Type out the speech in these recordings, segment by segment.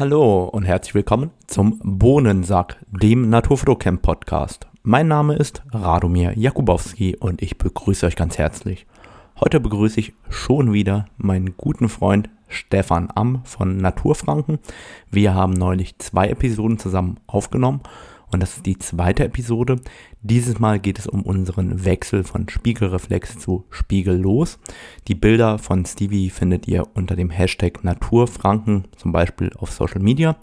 Hallo und herzlich willkommen zum Bohnensack, dem Naturfotocamp Podcast. Mein Name ist Radomir Jakubowski und ich begrüße euch ganz herzlich. Heute begrüße ich schon wieder meinen guten Freund Stefan Amm von Naturfranken. Wir haben neulich zwei Episoden zusammen aufgenommen und das ist die zweite Episode. Dieses Mal geht es um unseren Wechsel von Spiegelreflex zu Spiegellos. Die Bilder von Stevie findet ihr unter dem Hashtag Naturfranken, zum Beispiel auf Social Media.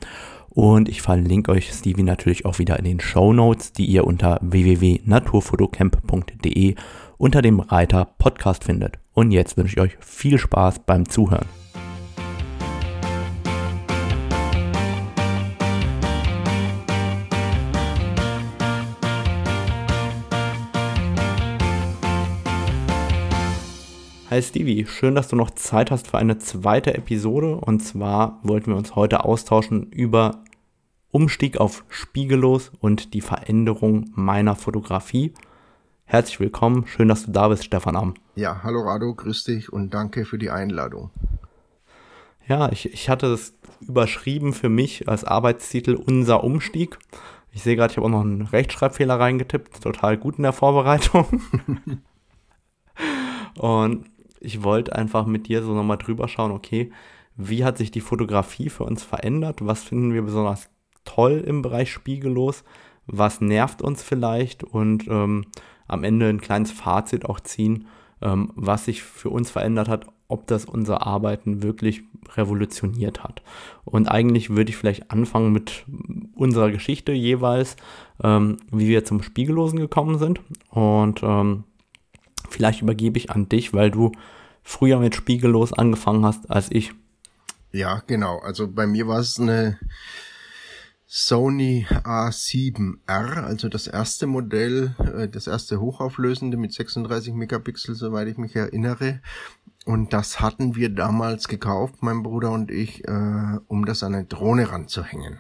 Und ich verlinke euch Stevie natürlich auch wieder in den Show Notes, die ihr unter www.naturfotocamp.de unter dem Reiter Podcast findet. Und jetzt wünsche ich euch viel Spaß beim Zuhören. Hi Stevie, schön, dass du noch Zeit hast für eine zweite Episode. Und zwar wollten wir uns heute austauschen über Umstieg auf Spiegellos und die Veränderung meiner Fotografie. Herzlich willkommen, schön, dass du da bist, Stefan Am. Ja, hallo Rado, grüß dich und danke für die Einladung. Ja, ich, ich hatte es überschrieben für mich als Arbeitstitel Unser Umstieg. Ich sehe gerade, ich habe auch noch einen Rechtschreibfehler reingetippt, total gut in der Vorbereitung. und ich wollte einfach mit dir so nochmal drüber schauen, okay, wie hat sich die Fotografie für uns verändert? Was finden wir besonders toll im Bereich Spiegellos? Was nervt uns vielleicht? Und ähm, am Ende ein kleines Fazit auch ziehen, ähm, was sich für uns verändert hat, ob das unser Arbeiten wirklich revolutioniert hat. Und eigentlich würde ich vielleicht anfangen mit unserer Geschichte jeweils, ähm, wie wir zum Spiegellosen gekommen sind. Und ähm, Vielleicht übergebe ich an dich, weil du früher mit Spiegellos angefangen hast als ich. Ja, genau. Also bei mir war es eine Sony A7R, also das erste Modell, äh, das erste hochauflösende mit 36 Megapixel, soweit ich mich erinnere. Und das hatten wir damals gekauft, mein Bruder und ich, äh, um das an eine Drohne ranzuhängen.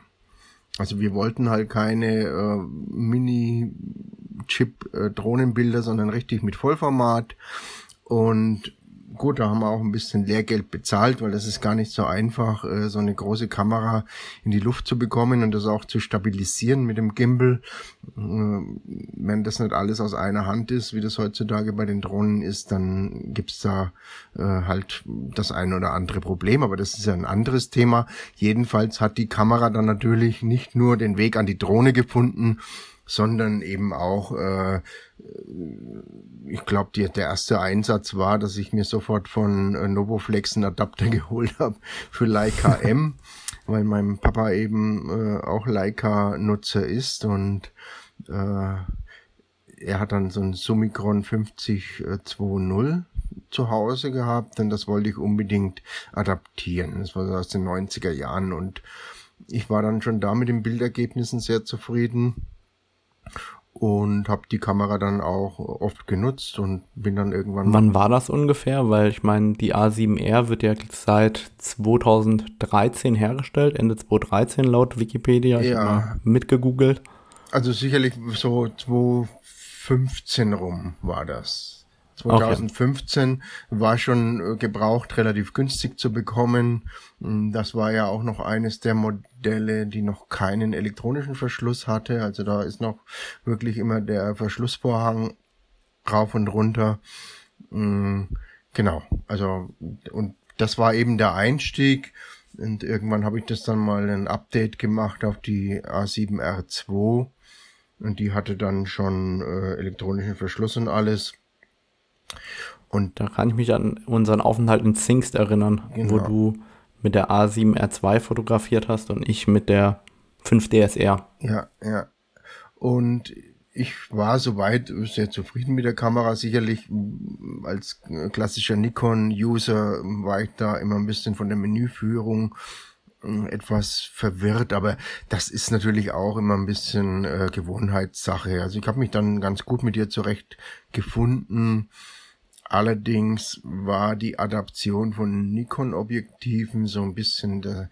Also wir wollten halt keine äh, Mini-Chip-Drohnenbilder, äh, sondern richtig mit Vollformat. Und gut, da haben wir auch ein bisschen Lehrgeld bezahlt, weil das ist gar nicht so einfach, äh, so eine große Kamera in die Luft zu bekommen und das auch zu stabilisieren mit dem Gimbal. Äh, wenn das nicht alles aus einer Hand ist, wie das heutzutage bei den Drohnen ist, dann gibt's da äh, halt das ein oder andere Problem, aber das ist ja ein anderes Thema. Jedenfalls hat die Kamera dann natürlich nicht nur den Weg an die Drohne gefunden, sondern eben auch, äh, ich glaube, der erste Einsatz war, dass ich mir sofort von äh, Novoflex einen Adapter geholt habe für Leica M, weil mein Papa eben äh, auch Leica-Nutzer ist und äh, er hat dann so ein Summicron 5020 zu Hause gehabt, denn das wollte ich unbedingt adaptieren. Das war aus den 90er Jahren und ich war dann schon da mit den Bildergebnissen sehr zufrieden und habe die Kamera dann auch oft genutzt und bin dann irgendwann. Wann war das ungefähr? Weil ich meine, die A7R wird ja seit 2013 hergestellt, Ende 2013 laut Wikipedia. Ich ja. mitgegoogelt. Also sicherlich so 2015 rum war das. 2015 okay. war schon äh, gebraucht relativ günstig zu bekommen. Mm, das war ja auch noch eines der Modelle, die noch keinen elektronischen Verschluss hatte. Also da ist noch wirklich immer der Verschlussvorhang rauf und runter. Mm, genau. Also und das war eben der Einstieg. Und irgendwann habe ich das dann mal ein Update gemacht auf die A7R2. Und die hatte dann schon äh, elektronischen Verschluss und alles. Und da kann ich mich an unseren Aufenthalt in Zingst erinnern, genau. wo du mit der A7R2 fotografiert hast und ich mit der 5DSR. Ja, ja. Und ich war soweit sehr zufrieden mit der Kamera. Sicherlich als klassischer Nikon-User war ich da immer ein bisschen von der Menüführung äh, etwas verwirrt, aber das ist natürlich auch immer ein bisschen äh, Gewohnheitssache. Also ich habe mich dann ganz gut mit ihr zurecht gefunden. Allerdings war die Adaption von Nikon-Objektiven so ein bisschen der,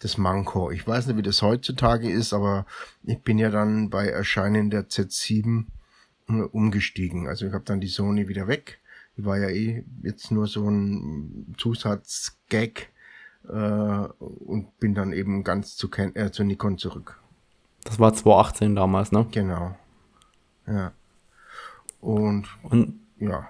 das Manko. Ich weiß nicht, wie das heutzutage ist, aber ich bin ja dann bei Erscheinen der Z7 äh, umgestiegen. Also ich habe dann die Sony wieder weg. Die war ja eh jetzt nur so ein Zusatzgag äh, und bin dann eben ganz zu, Ken äh, zu Nikon zurück. Das war 2018 damals, ne? Genau. Ja. Und, und ja.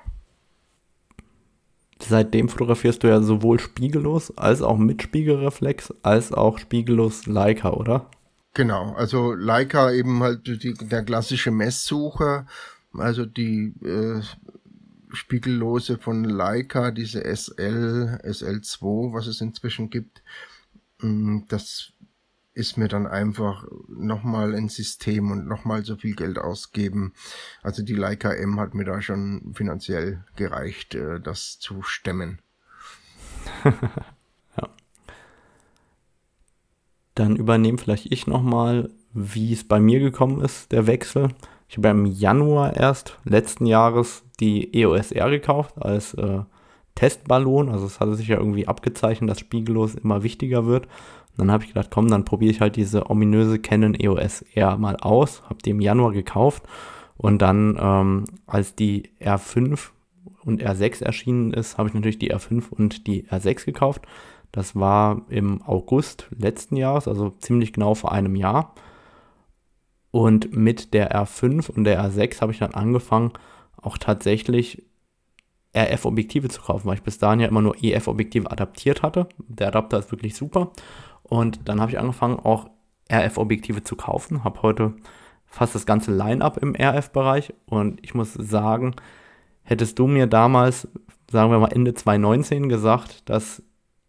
Seitdem fotografierst du ja sowohl spiegellos als auch mit Spiegelreflex als auch spiegellos Leica, oder? Genau, also Leica eben halt die, der klassische Messsucher, also die äh, Spiegellose von Leica, diese SL, SL2, was es inzwischen gibt, mm, das ist mir dann einfach nochmal ein System und nochmal so viel Geld ausgeben. Also die Leica M hat mir da schon finanziell gereicht, äh, das zu stemmen. ja. Dann übernehme vielleicht ich nochmal, wie es bei mir gekommen ist, der Wechsel. Ich habe im Januar erst letzten Jahres die EOS R gekauft als äh, Testballon. Also es hatte sich ja irgendwie abgezeichnet, dass spiegellos immer wichtiger wird dann habe ich gedacht, komm, dann probiere ich halt diese ominöse Canon EOS R mal aus. Habe die im Januar gekauft und dann, ähm, als die R5 und R6 erschienen ist, habe ich natürlich die R5 und die R6 gekauft. Das war im August letzten Jahres, also ziemlich genau vor einem Jahr. Und mit der R5 und der R6 habe ich dann angefangen, auch tatsächlich RF-Objektive zu kaufen, weil ich bis dahin ja immer nur EF-Objektive adaptiert hatte. Der Adapter ist wirklich super. Und dann habe ich angefangen, auch RF-Objektive zu kaufen. Habe heute fast das ganze Line-up im RF-Bereich. Und ich muss sagen, hättest du mir damals, sagen wir mal Ende 2019 gesagt, dass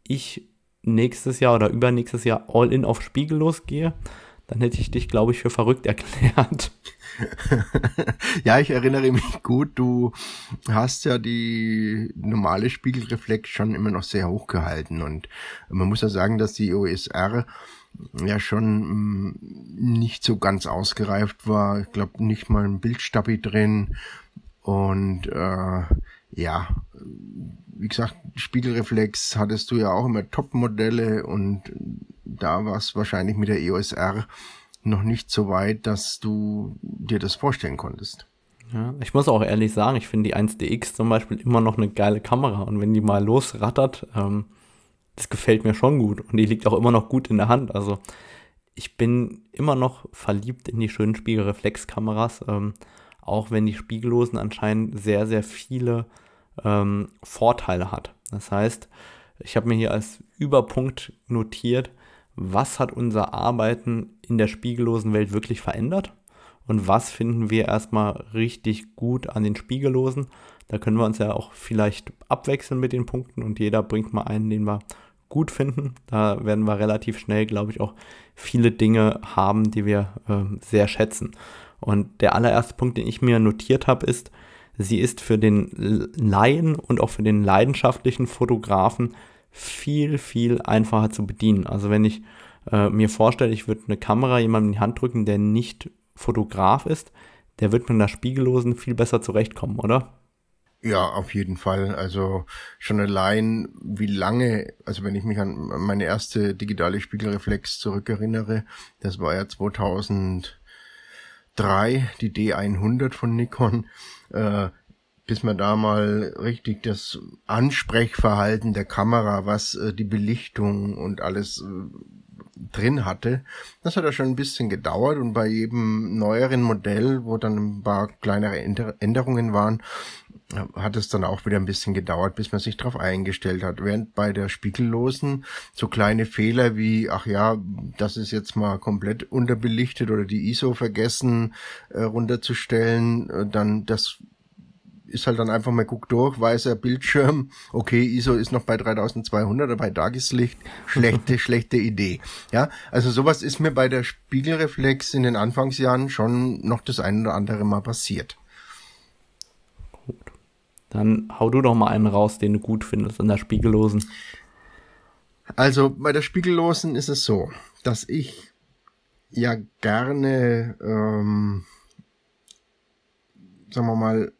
ich nächstes Jahr oder übernächstes Jahr all in auf Spiegellos gehe, dann hätte ich dich, glaube ich, für verrückt erklärt. ja, ich erinnere mich gut, du hast ja die normale Spiegelreflex schon immer noch sehr hoch gehalten und man muss ja sagen, dass die OSR ja schon mm, nicht so ganz ausgereift war. Ich glaube nicht mal ein Bildstabi drin und äh, ja, wie gesagt, Spiegelreflex hattest du ja auch immer Top-Modelle und da war es wahrscheinlich mit der EOS R noch nicht so weit, dass du dir das vorstellen konntest. Ja, ich muss auch ehrlich sagen, ich finde die 1DX zum Beispiel immer noch eine geile Kamera und wenn die mal losrattert, ähm, das gefällt mir schon gut und die liegt auch immer noch gut in der Hand. Also ich bin immer noch verliebt in die schönen Spiegelreflexkameras, ähm, auch wenn die Spiegellosen anscheinend sehr, sehr viele ähm, Vorteile hat. Das heißt, ich habe mir hier als Überpunkt notiert, was hat unser Arbeiten in der spiegellosen Welt wirklich verändert und was finden wir erstmal richtig gut an den Spiegellosen. Da können wir uns ja auch vielleicht abwechseln mit den Punkten und jeder bringt mal einen, den wir gut finden. Da werden wir relativ schnell, glaube ich, auch viele Dinge haben, die wir äh, sehr schätzen. Und der allererste Punkt, den ich mir notiert habe, ist, sie ist für den Laien und auch für den leidenschaftlichen Fotografen viel, viel einfacher zu bedienen. Also wenn ich äh, mir vorstelle, ich würde eine Kamera jemandem in die Hand drücken, der nicht Fotograf ist, der wird mit einer Spiegellosen viel besser zurechtkommen, oder? Ja, auf jeden Fall. Also schon allein, wie lange, also wenn ich mich an meine erste digitale Spiegelreflex zurückerinnere, das war ja 2003, die D100 von Nikon, äh, bis man da mal richtig das Ansprechverhalten der Kamera, was äh, die Belichtung und alles äh, drin hatte. Das hat ja schon ein bisschen gedauert und bei jedem neueren Modell, wo dann ein paar kleinere Änderungen waren, hat es dann auch wieder ein bisschen gedauert, bis man sich darauf eingestellt hat. Während bei der Spiegellosen so kleine Fehler wie, ach ja, das ist jetzt mal komplett unterbelichtet oder die ISO vergessen äh, runterzustellen, äh, dann das ist halt dann einfach mal guck durch, weißer Bildschirm, okay, ISO ist noch bei 3200 bei Tageslicht, schlechte, schlechte Idee. Ja, also sowas ist mir bei der Spiegelreflex in den Anfangsjahren schon noch das ein oder andere Mal passiert. Dann hau du doch mal einen raus, den du gut findest an der Spiegellosen. Also bei der Spiegellosen ist es so, dass ich ja gerne, ähm, sagen wir mal,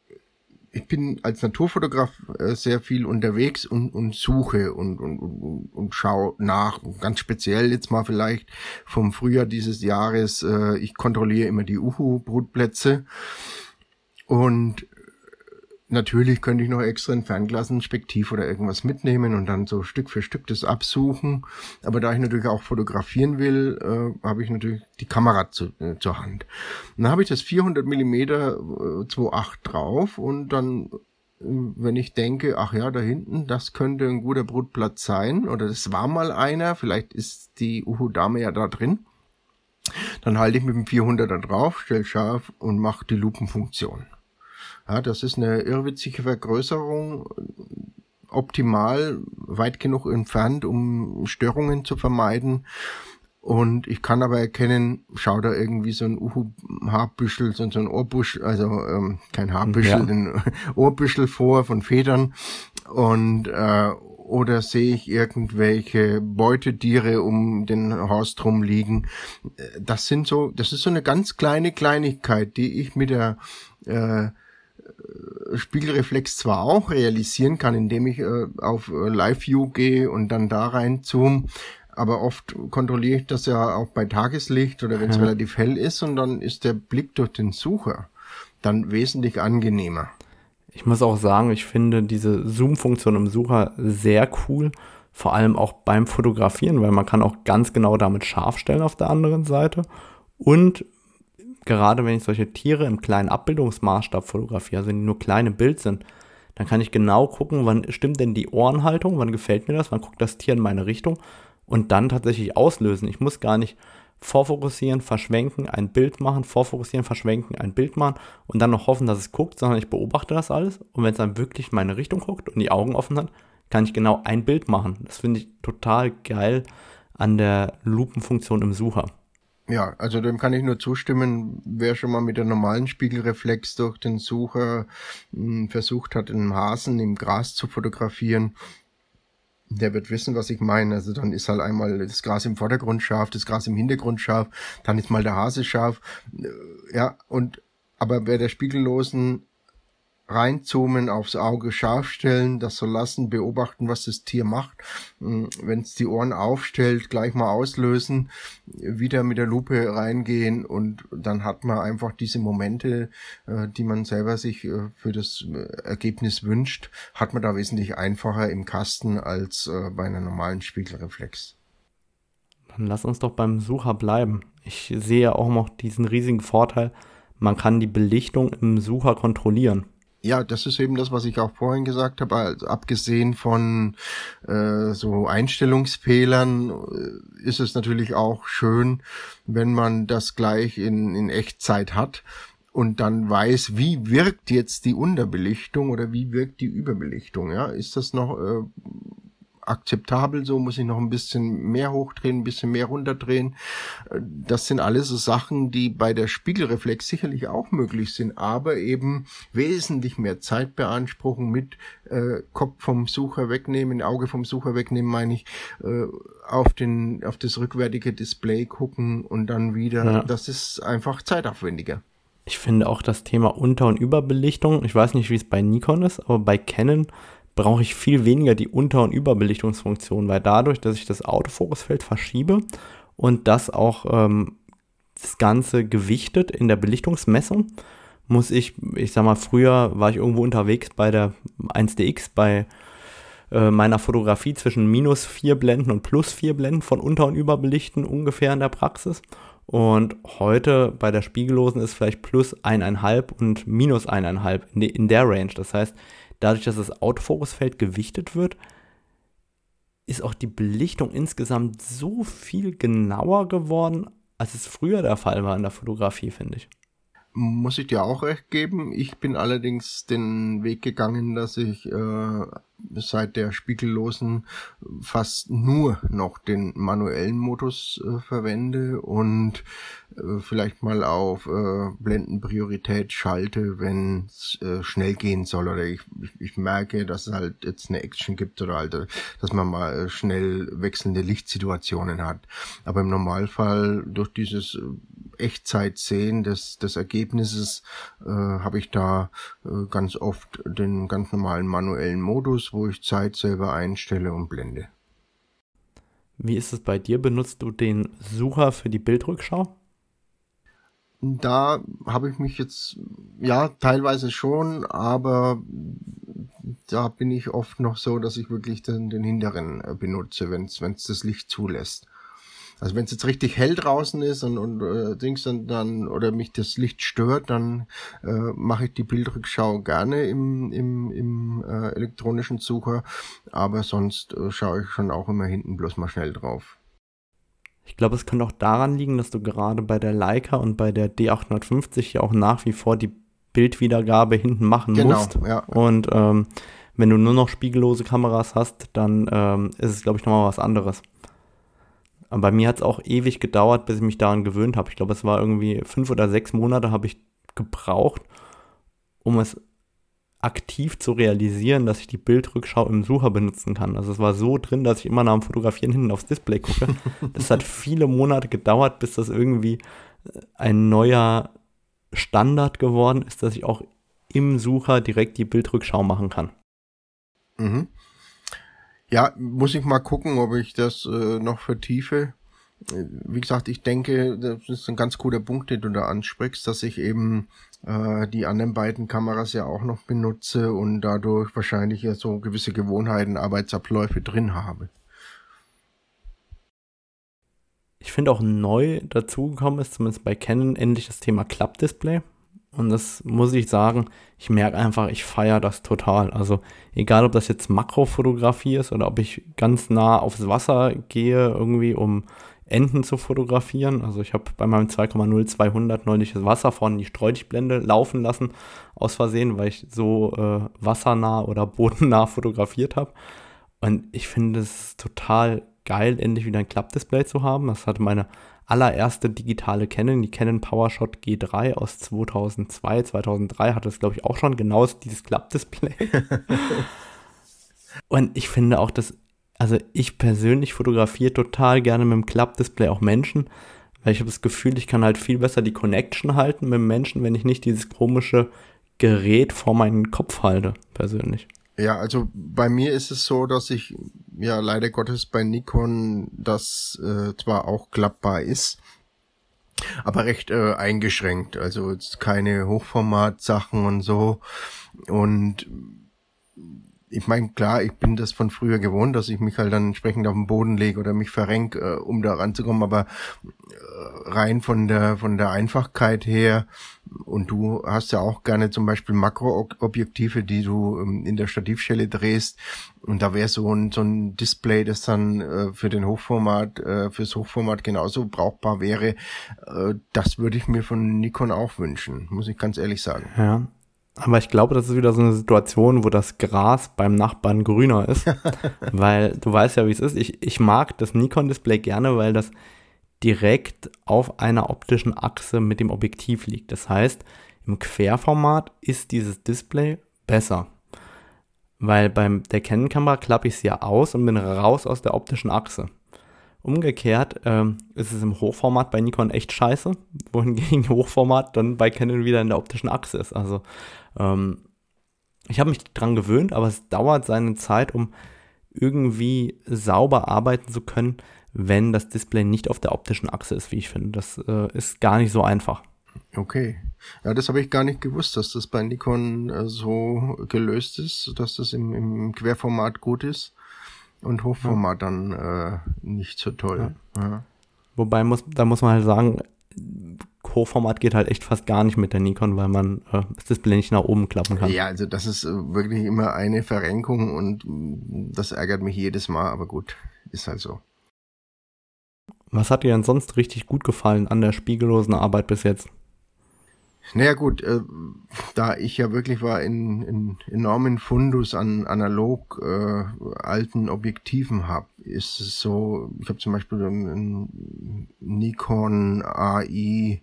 ich bin als Naturfotograf äh, sehr viel unterwegs und, und suche und, und, und, und schaue nach. Ganz speziell jetzt mal vielleicht vom Frühjahr dieses Jahres. Äh, ich kontrolliere immer die Uhu-Brutplätze und Natürlich könnte ich noch extra ein Fernglasenspektiv oder irgendwas mitnehmen und dann so Stück für Stück das absuchen. Aber da ich natürlich auch fotografieren will, äh, habe ich natürlich die Kamera zu, äh, zur Hand. Und dann habe ich das 400 Millimeter äh, 2.8 drauf und dann, äh, wenn ich denke, ach ja, da hinten, das könnte ein guter Brutplatz sein oder das war mal einer, vielleicht ist die Uhu-Dame ja da drin. Dann halte ich mit dem 400er drauf, stell scharf und mache die Lupenfunktion. Ja, das ist eine irrwitzige Vergrößerung, optimal, weit genug entfernt, um Störungen zu vermeiden. Und ich kann aber erkennen, schau da irgendwie so ein Uhu-Haarbüschel, so ein Ohrbuschel, also ähm, kein Haarbüschel, ja. ein Ohrbüschel vor von Federn. Und äh, oder sehe ich irgendwelche Beutetiere um den Horst rumliegen. Das sind so, das ist so eine ganz kleine Kleinigkeit, die ich mit der äh, Spiegelreflex zwar auch realisieren kann, indem ich äh, auf äh, Live-View gehe und dann da rein zoome, aber oft kontrolliere ich das ja auch bei Tageslicht oder wenn es ja. relativ hell ist und dann ist der Blick durch den Sucher dann wesentlich angenehmer. Ich muss auch sagen, ich finde diese Zoom-Funktion im Sucher sehr cool, vor allem auch beim Fotografieren, weil man kann auch ganz genau damit scharf stellen auf der anderen Seite und gerade wenn ich solche Tiere im kleinen Abbildungsmaßstab fotografiere, also die nur kleine Bild sind, dann kann ich genau gucken, wann stimmt denn die Ohrenhaltung, wann gefällt mir das, wann guckt das Tier in meine Richtung und dann tatsächlich auslösen. Ich muss gar nicht vorfokussieren, verschwenken, ein Bild machen, vorfokussieren, verschwenken, ein Bild machen und dann noch hoffen, dass es guckt, sondern ich beobachte das alles und wenn es dann wirklich in meine Richtung guckt und die Augen offen hat, kann ich genau ein Bild machen. Das finde ich total geil an der Lupenfunktion im Sucher. Ja, also dem kann ich nur zustimmen. Wer schon mal mit der normalen Spiegelreflex durch den Sucher hm, versucht hat, einen Hasen im Gras zu fotografieren, der wird wissen, was ich meine. Also dann ist halt einmal das Gras im Vordergrund scharf, das Gras im Hintergrund scharf, dann ist mal der Hase scharf. Ja, und aber bei der spiegellosen reinzoomen, aufs Auge scharf stellen, das so lassen, beobachten, was das Tier macht. Hm, Wenn es die Ohren aufstellt, gleich mal auslösen, wieder mit der Lupe reingehen und dann hat man einfach diese Momente, äh, die man selber sich äh, für das äh, Ergebnis wünscht, hat man da wesentlich einfacher im Kasten als bei einer normalen Spiegelreflex. Dann lass uns doch beim Sucher bleiben. Ich sehe auch noch diesen riesigen Vorteil, man kann die Belichtung im Sucher kontrollieren ja, das ist eben das, was ich auch vorhin gesagt habe. Also abgesehen von äh, so Einstellungsfehlern äh, ist es natürlich auch schön, wenn man das gleich in, in Echtzeit hat und dann weiß, wie wirkt jetzt die Unterbelichtung oder wie wirkt die Überbelichtung. Ja, ist das noch äh, akzeptabel, so muss ich noch ein bisschen mehr hochdrehen, ein bisschen mehr runterdrehen. Das sind alles so Sachen, die bei der Spiegelreflex sicherlich auch möglich sind, aber eben wesentlich mehr Zeit beanspruchen mit äh, Kopf vom Sucher wegnehmen, Auge vom Sucher wegnehmen, meine ich, äh, auf den, auf das rückwärtige Display gucken und dann wieder. Ja. Das ist einfach zeitaufwendiger. Ich finde auch das Thema Unter- und Überbelichtung, ich weiß nicht, wie es bei Nikon ist, aber bei Canon brauche ich viel weniger die Unter- und Überbelichtungsfunktion, weil dadurch, dass ich das Autofokusfeld verschiebe und das auch ähm, das Ganze gewichtet in der Belichtungsmessung, muss ich, ich sag mal, früher war ich irgendwo unterwegs bei der 1DX bei äh, meiner Fotografie zwischen minus vier Blenden und plus vier Blenden von Unter- und Überbelichten ungefähr in der Praxis. Und heute bei der Spiegellosen ist vielleicht plus eineinhalb und minus eineinhalb in, in der Range. Das heißt, dadurch, dass das Autofokusfeld gewichtet wird, ist auch die Belichtung insgesamt so viel genauer geworden, als es früher der Fall war in der Fotografie, finde ich. Muss ich dir auch recht geben. Ich bin allerdings den Weg gegangen, dass ich äh, seit der spiegellosen fast nur noch den manuellen Modus äh, verwende und äh, vielleicht mal auf äh, Blendenpriorität schalte, wenn es äh, schnell gehen soll oder ich, ich, merke, dass es halt jetzt eine Action gibt oder halt, äh, dass man mal äh, schnell wechselnde Lichtsituationen hat. Aber im Normalfall durch dieses Echtzeit-Sehen des, des Ergebnisses habe ich da ganz oft den ganz normalen manuellen Modus wo ich Zeit selber einstelle und blende. Wie ist es bei dir? Benutzt du den Sucher für die Bildrückschau? da habe ich mich jetzt, ja, teilweise schon, aber da bin ich oft noch so, dass ich wirklich den, den hinteren äh, benutze, wenn es das Licht zulässt. Also wenn es jetzt richtig hell draußen ist und, und äh, Dings dann, dann oder mich das Licht stört, dann äh, mache ich die Bildrückschau gerne im, im, im äh, elektronischen Sucher, aber sonst äh, schaue ich schon auch immer hinten bloß mal schnell drauf. Ich glaube, es kann auch daran liegen, dass du gerade bei der Leica und bei der D850 ja auch nach wie vor die Bildwiedergabe hinten machen genau, musst. Ja. Und ähm, wenn du nur noch spiegellose Kameras hast, dann ähm, ist es, glaube ich, nochmal was anderes. Aber bei mir hat es auch ewig gedauert, bis ich mich daran gewöhnt habe. Ich glaube, es war irgendwie fünf oder sechs Monate habe ich gebraucht, um es aktiv zu realisieren, dass ich die Bildrückschau im Sucher benutzen kann. Also es war so drin, dass ich immer nach dem Fotografieren hinten aufs Display gucke. Das hat viele Monate gedauert, bis das irgendwie äh, ein neuer Standard geworden ist, dass ich auch im Sucher direkt die Bildrückschau machen kann. Mhm. Ja, muss ich mal gucken, ob ich das äh, noch vertiefe. Wie gesagt, ich denke, das ist ein ganz guter Punkt, den du da ansprichst, dass ich eben äh, die anderen beiden Kameras ja auch noch benutze und dadurch wahrscheinlich ja so gewisse Gewohnheiten, Arbeitsabläufe drin habe. Ich finde auch neu dazugekommen ist, zumindest bei Canon, endlich das Thema Klappdisplay. Und das muss ich sagen, ich merke einfach, ich feiere das total. Also egal, ob das jetzt Makrofotografie ist oder ob ich ganz nah aufs Wasser gehe, irgendwie um Enten zu fotografieren. Also ich habe bei meinem 2,0 200 neulich das Wasser vorne die Streulichtblende laufen lassen, aus Versehen, weil ich so äh, wassernah oder bodennah fotografiert habe. Und ich finde es total geil, endlich wieder ein Klappdisplay zu haben. Das hatte meine allererste digitale Canon, die Canon PowerShot G3 aus 2002, 2003 hatte es, glaube ich, auch schon genau dieses Klappdisplay. Und ich finde auch, dass, also ich persönlich fotografiere total gerne mit dem Klappdisplay auch Menschen, weil ich habe das Gefühl, ich kann halt viel besser die Connection halten mit dem Menschen, wenn ich nicht dieses komische Gerät vor meinen Kopf halte, persönlich. Ja, also bei mir ist es so, dass ich ja leider Gottes bei Nikon das äh, zwar auch klappbar ist, aber recht äh, eingeschränkt. Also keine Hochformat-Sachen und so. Und ich meine, klar, ich bin das von früher gewohnt, dass ich mich halt dann entsprechend auf den Boden lege oder mich verrenk, äh, um da ranzukommen, aber äh, rein von der von der Einfachkeit her und du hast ja auch gerne zum Beispiel Makroobjektive, die du ähm, in der Stativschelle drehst. Und da wäre so ein so ein Display, das dann äh, für den Hochformat äh, fürs Hochformat genauso brauchbar wäre, äh, das würde ich mir von Nikon auch wünschen, muss ich ganz ehrlich sagen. Ja, aber ich glaube, das ist wieder so eine Situation, wo das Gras beim Nachbarn grüner ist. weil du weißt ja, wie es ist. Ich, ich mag das Nikon-Display gerne, weil das direkt auf einer optischen Achse mit dem Objektiv liegt. Das heißt, im Querformat ist dieses Display besser. Weil beim der Canon-Kamera klappe ich es ja aus und bin raus aus der optischen Achse. Umgekehrt ähm, ist es im Hochformat bei Nikon echt scheiße, wohingegen Hochformat dann bei Canon wieder in der optischen Achse ist. Also ähm, ich habe mich dran gewöhnt, aber es dauert seine Zeit, um irgendwie sauber arbeiten zu können, wenn das Display nicht auf der optischen Achse ist, wie ich finde. Das äh, ist gar nicht so einfach. Okay. Ja, das habe ich gar nicht gewusst, dass das bei Nikon äh, so gelöst ist, dass das im, im Querformat gut ist und Hochformat ja. dann äh, nicht so toll. Ja. Ja. Wobei muss, da muss man halt sagen, Hochformat geht halt echt fast gar nicht mit der Nikon, weil man äh, das Display nicht nach oben klappen kann. Ja, also das ist äh, wirklich immer eine Verrenkung und mm, das ärgert mich jedes Mal, aber gut, ist halt so. Was hat dir denn sonst richtig gut gefallen an der spiegellosen Arbeit bis jetzt? Naja gut, äh, da ich ja wirklich war in, in enormen Fundus an analog äh, alten Objektiven hab, ist es so, ich habe zum Beispiel einen Nikon AI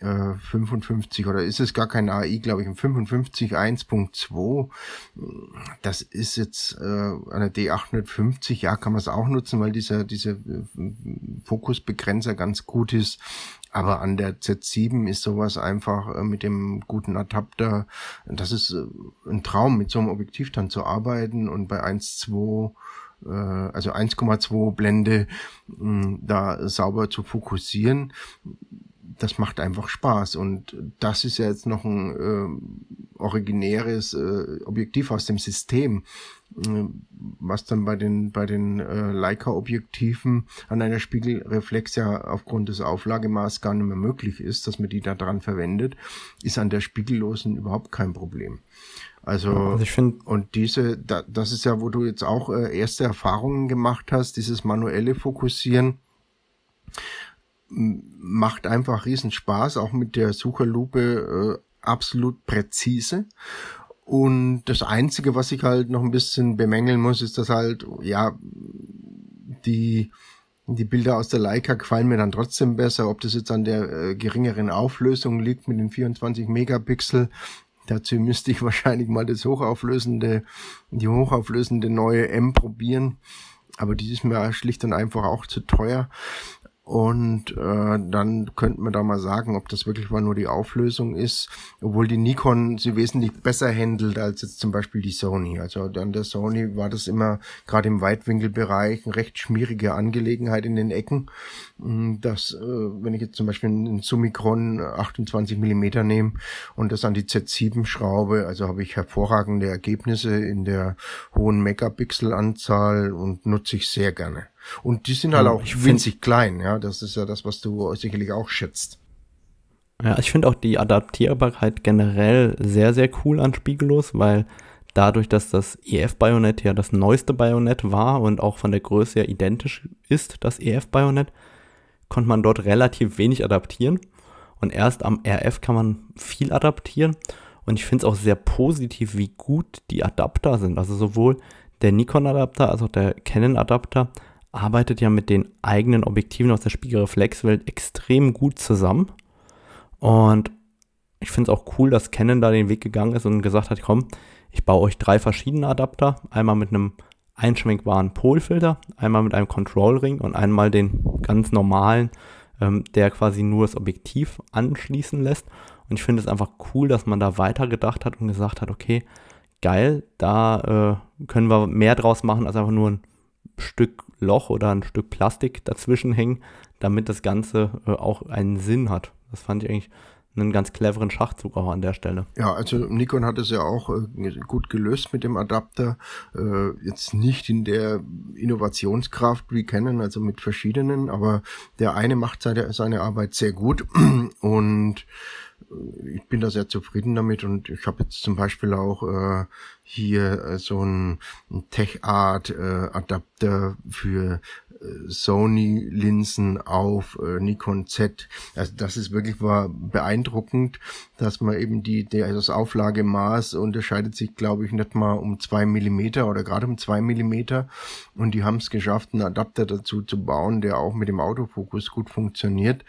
äh, 55 oder ist es gar kein AI, glaube ich, ein 55 1.2. Das ist jetzt äh, eine D850, ja, kann man es auch nutzen, weil dieser, dieser äh, Fokusbegrenzer ganz gut ist. Aber an der Z7 ist sowas einfach äh, mit dem guten Adapter, das ist äh, ein Traum, mit so einem Objektiv dann zu arbeiten und bei 1.2 äh, also 1,2 Blende mh, da sauber zu fokussieren das macht einfach Spaß. Und das ist ja jetzt noch ein äh, originäres äh, Objektiv aus dem System, was dann bei den, bei den äh, Leica-Objektiven an einer Spiegelreflex ja aufgrund des Auflagemaß gar nicht mehr möglich ist, dass man die da dran verwendet, ist an der spiegellosen überhaupt kein Problem. Also, also ich finde und diese, da, das ist ja, wo du jetzt auch äh, erste Erfahrungen gemacht hast, dieses manuelle Fokussieren macht einfach riesen Spaß, auch mit der Sucherlupe äh, absolut präzise. Und das Einzige, was ich halt noch ein bisschen bemängeln muss, ist, dass halt, ja, die, die Bilder aus der Leica gefallen mir dann trotzdem besser, ob das jetzt an der äh, geringeren Auflösung liegt mit den 24 Megapixel. Dazu müsste ich wahrscheinlich mal das hochauflösende, die hochauflösende neue M probieren. Aber die ist mir schlicht und einfach auch zu teuer. Und äh, dann könnte man da mal sagen, ob das wirklich mal nur die Auflösung ist, obwohl die Nikon sie wesentlich besser handelt als jetzt zum Beispiel die Sony. Also an der Sony war das immer gerade im Weitwinkelbereich eine recht schmierige Angelegenheit in den Ecken. Mm, dass, äh, wenn ich jetzt zum Beispiel einen Summicron 28 Millimeter nehme und das an die Z7 schraube, also habe ich hervorragende Ergebnisse in der hohen Megapixel-Anzahl und nutze ich sehr gerne. Und die sind halt auch winzig klein, ja. Das ist ja das, was du sicherlich auch schätzt. Ja, ich finde auch die Adaptierbarkeit generell sehr, sehr cool an Spiegellos, weil dadurch, dass das EF-Bajonett ja das neueste Bajonett war und auch von der Größe her identisch ist, das EF-Bajonett, konnte man dort relativ wenig adaptieren. Und erst am RF kann man viel adaptieren. Und ich finde es auch sehr positiv, wie gut die Adapter sind. Also sowohl der Nikon-Adapter als auch der Canon-Adapter arbeitet ja mit den eigenen Objektiven aus der Spiegelreflexwelt extrem gut zusammen. Und ich finde es auch cool, dass Canon da den Weg gegangen ist und gesagt hat, komm, ich baue euch drei verschiedene Adapter. Einmal mit einem einschwenkbaren Polfilter, einmal mit einem Control Ring und einmal den ganz normalen, ähm, der quasi nur das Objektiv anschließen lässt. Und ich finde es einfach cool, dass man da weitergedacht hat und gesagt hat, okay, geil, da äh, können wir mehr draus machen als einfach nur ein Stück Loch oder ein Stück Plastik dazwischen hängen, damit das Ganze äh, auch einen Sinn hat. Das fand ich eigentlich einen ganz cleveren Schachzug auch an der Stelle. Ja, also Nikon hat es ja auch äh, gut gelöst mit dem Adapter. Äh, jetzt nicht in der Innovationskraft wie Canon, also mit verschiedenen, aber der eine macht seine, seine Arbeit sehr gut und ich bin da sehr zufrieden damit und ich habe jetzt zum Beispiel auch äh, hier äh, so ein, ein Tech-Art äh, Adapter für Sony-Linsen auf äh, Nikon Z. Also das ist wirklich war beeindruckend, dass man eben die, die also das Auflagemaß unterscheidet sich, glaube ich, nicht mal um zwei Millimeter oder gerade um zwei Millimeter. Und die haben es geschafft, einen Adapter dazu zu bauen, der auch mit dem Autofokus gut funktioniert.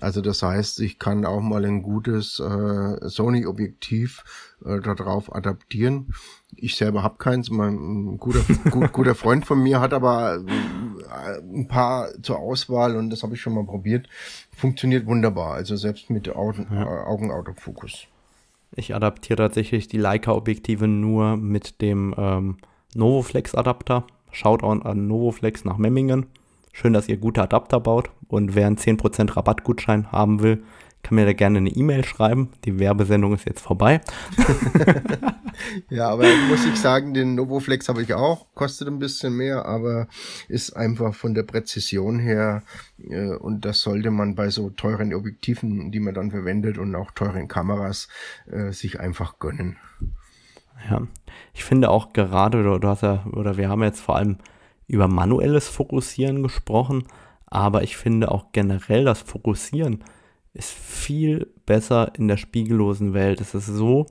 Also das heißt, ich kann auch mal ein gutes äh, Sony-Objektiv äh, darauf adaptieren. Ich selber habe keins. Mein guter, gut, guter Freund von mir hat aber äh, ein paar zur Auswahl und das habe ich schon mal probiert. Funktioniert wunderbar. Also selbst mit Augen, ja. äh, Augenautofokus. Ich adaptiere tatsächlich die Leica-Objektive nur mit dem ähm, Novoflex-Adapter. Schaut an Novoflex nach Memmingen. Schön, dass ihr gute Adapter baut. Und wer einen 10% Rabattgutschein haben will, kann mir da gerne eine E-Mail schreiben. Die Werbesendung ist jetzt vorbei. ja, aber muss ich sagen, den Novoflex habe ich auch. Kostet ein bisschen mehr, aber ist einfach von der Präzision her äh, und das sollte man bei so teuren Objektiven, die man dann verwendet und auch teuren Kameras äh, sich einfach gönnen. Ja, ich finde auch gerade, oder, du hast ja, oder wir haben jetzt vor allem über manuelles Fokussieren gesprochen, aber ich finde auch generell das Fokussieren ist viel besser in der spiegellosen Welt. Es ist so,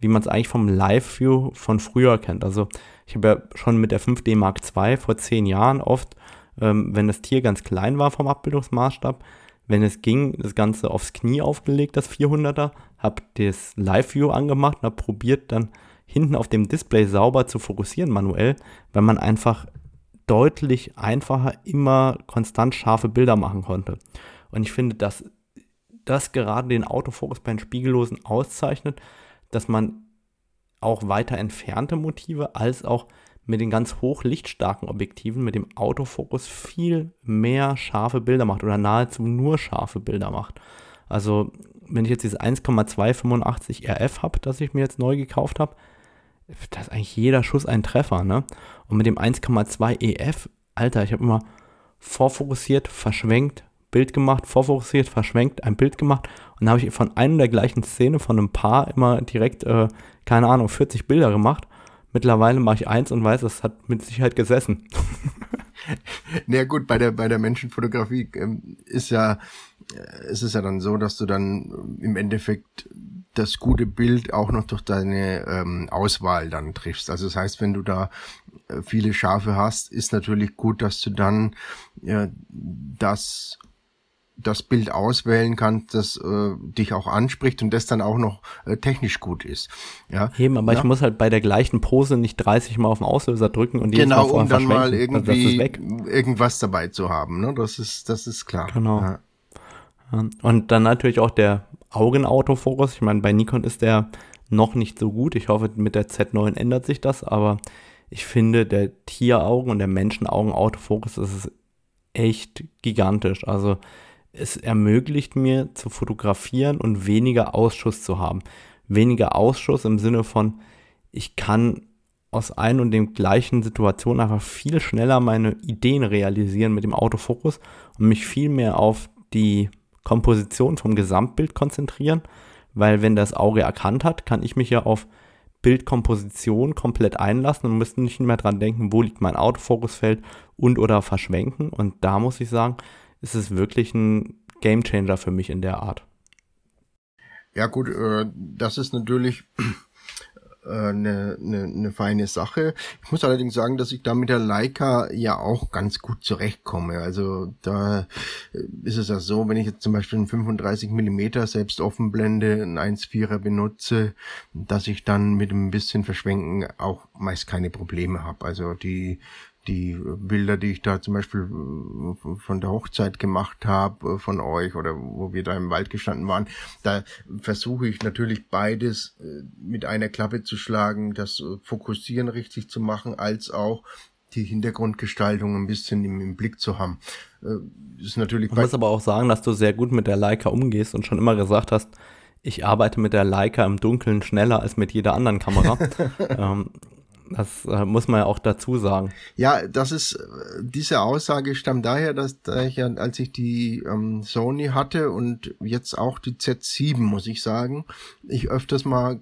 wie man es eigentlich vom Live-View von früher kennt. Also ich habe ja schon mit der 5D Mark II vor zehn Jahren oft, ähm, wenn das Tier ganz klein war vom Abbildungsmaßstab, wenn es ging, das Ganze aufs Knie aufgelegt, das 400er, habe das Live-View angemacht und habe probiert dann hinten auf dem Display sauber zu fokussieren manuell, weil man einfach deutlich einfacher immer konstant scharfe Bilder machen konnte. Und ich finde, das das gerade den Autofokus bei den Spiegellosen auszeichnet, dass man auch weiter entfernte Motive als auch mit den ganz hochlichtstarken Objektiven mit dem Autofokus viel mehr scharfe Bilder macht oder nahezu nur scharfe Bilder macht. Also wenn ich jetzt dieses 1,285 RF habe, das ich mir jetzt neu gekauft habe, da ist eigentlich jeder Schuss ein Treffer, ne? Und mit dem 1,2 EF, Alter, ich habe immer vorfokussiert, verschwenkt, Bild gemacht, vorfokussiert, verschwenkt, ein Bild gemacht und habe ich von einer der gleichen Szene von einem Paar immer direkt, äh, keine Ahnung, 40 Bilder gemacht. Mittlerweile mache ich eins und weiß, das hat mit Sicherheit gesessen. Na ja, gut, bei der, bei der Menschenfotografie ähm, ist ja, äh, ist es ja dann so, dass du dann im Endeffekt das gute Bild auch noch durch deine ähm, Auswahl dann triffst. Also das heißt, wenn du da äh, viele Schafe hast, ist natürlich gut, dass du dann ja, das das Bild auswählen kannst, das äh, dich auch anspricht und das dann auch noch äh, technisch gut ist. Ja, Eben, aber ja. ich muss halt bei der gleichen Pose nicht 30 Mal auf den Auslöser drücken und jedes genau, Mal um dann mal also irgendwie irgendwas dabei zu haben. Ne? Das ist das ist klar. Genau. Ja. Und dann natürlich auch der Augenautofokus. Ich meine, bei Nikon ist der noch nicht so gut. Ich hoffe, mit der Z9 ändert sich das, aber ich finde, der Tieraugen- und der Menschenaugen-Autofokus ist echt gigantisch. Also es ermöglicht mir zu fotografieren und weniger Ausschuss zu haben. Weniger Ausschuss im Sinne von, ich kann aus ein und dem gleichen Situation einfach viel schneller meine Ideen realisieren mit dem Autofokus und mich viel mehr auf die Komposition vom Gesamtbild konzentrieren, weil wenn das Auge erkannt hat, kann ich mich ja auf Bildkomposition komplett einlassen und müsste nicht mehr dran denken, wo liegt mein Autofokusfeld und oder verschwenken. Und da muss ich sagen, ist es wirklich ein Gamechanger für mich in der Art. Ja gut, äh, das ist natürlich eine, äh, eine, eine feine Sache. Ich muss allerdings sagen, dass ich da mit der Leica ja auch ganz gut zurechtkomme. Also da äh, ist es ja so, wenn ich jetzt zum Beispiel einen 35 Millimeter selbst Offenblende, einen 1,4er benutze, dass ich dann mit ein bisschen Verschwenken auch meist keine Probleme habe. Also die die Bilder, die ich da zum Beispiel äh, von der Hochzeit gemacht habe, äh, von euch oder wo wir da im Wald gestanden waren, da versuche ich natürlich beides äh, mit einer Klappe zu schlagen, das Fokussieren richtig zu machen, als auch die Hintergrundgestaltung ein bisschen im, im Blick zu haben. ist natürlich Man muss aber auch sagen, dass du sehr gut mit der Leica umgehst und schon immer gesagt hast, ich arbeite mit der Leica im Dunkeln schneller als mit jeder anderen Kamera. ähm, das äh, muss man ja auch dazu sagen. Ja, das ist, diese Aussage stammt daher, dass da ich ja, als ich die ähm, Sony hatte und jetzt auch die Z7, muss ich sagen, ich öfters mal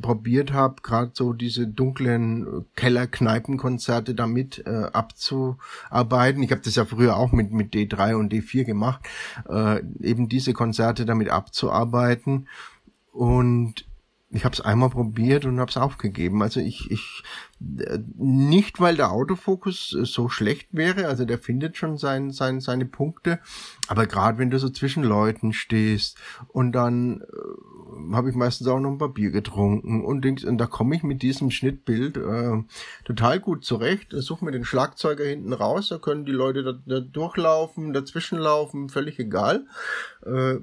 probiert habe, gerade so diese dunklen Keller-Kneipenkonzerte damit äh, abzuarbeiten. Ich habe das ja früher auch mit, mit D3 und D4 gemacht, äh, eben diese Konzerte damit abzuarbeiten. Und ich habe es einmal probiert und habe es aufgegeben. Also ich, ich nicht, weil der Autofokus so schlecht wäre, also der findet schon sein, sein, seine Punkte, aber gerade wenn du so zwischen Leuten stehst und dann äh, habe ich meistens auch noch ein Papier getrunken und, Dings, und da komme ich mit diesem Schnittbild äh, total gut zurecht. Suche mir den Schlagzeuger hinten raus, da können die Leute da, da durchlaufen, dazwischen laufen, völlig egal. Äh,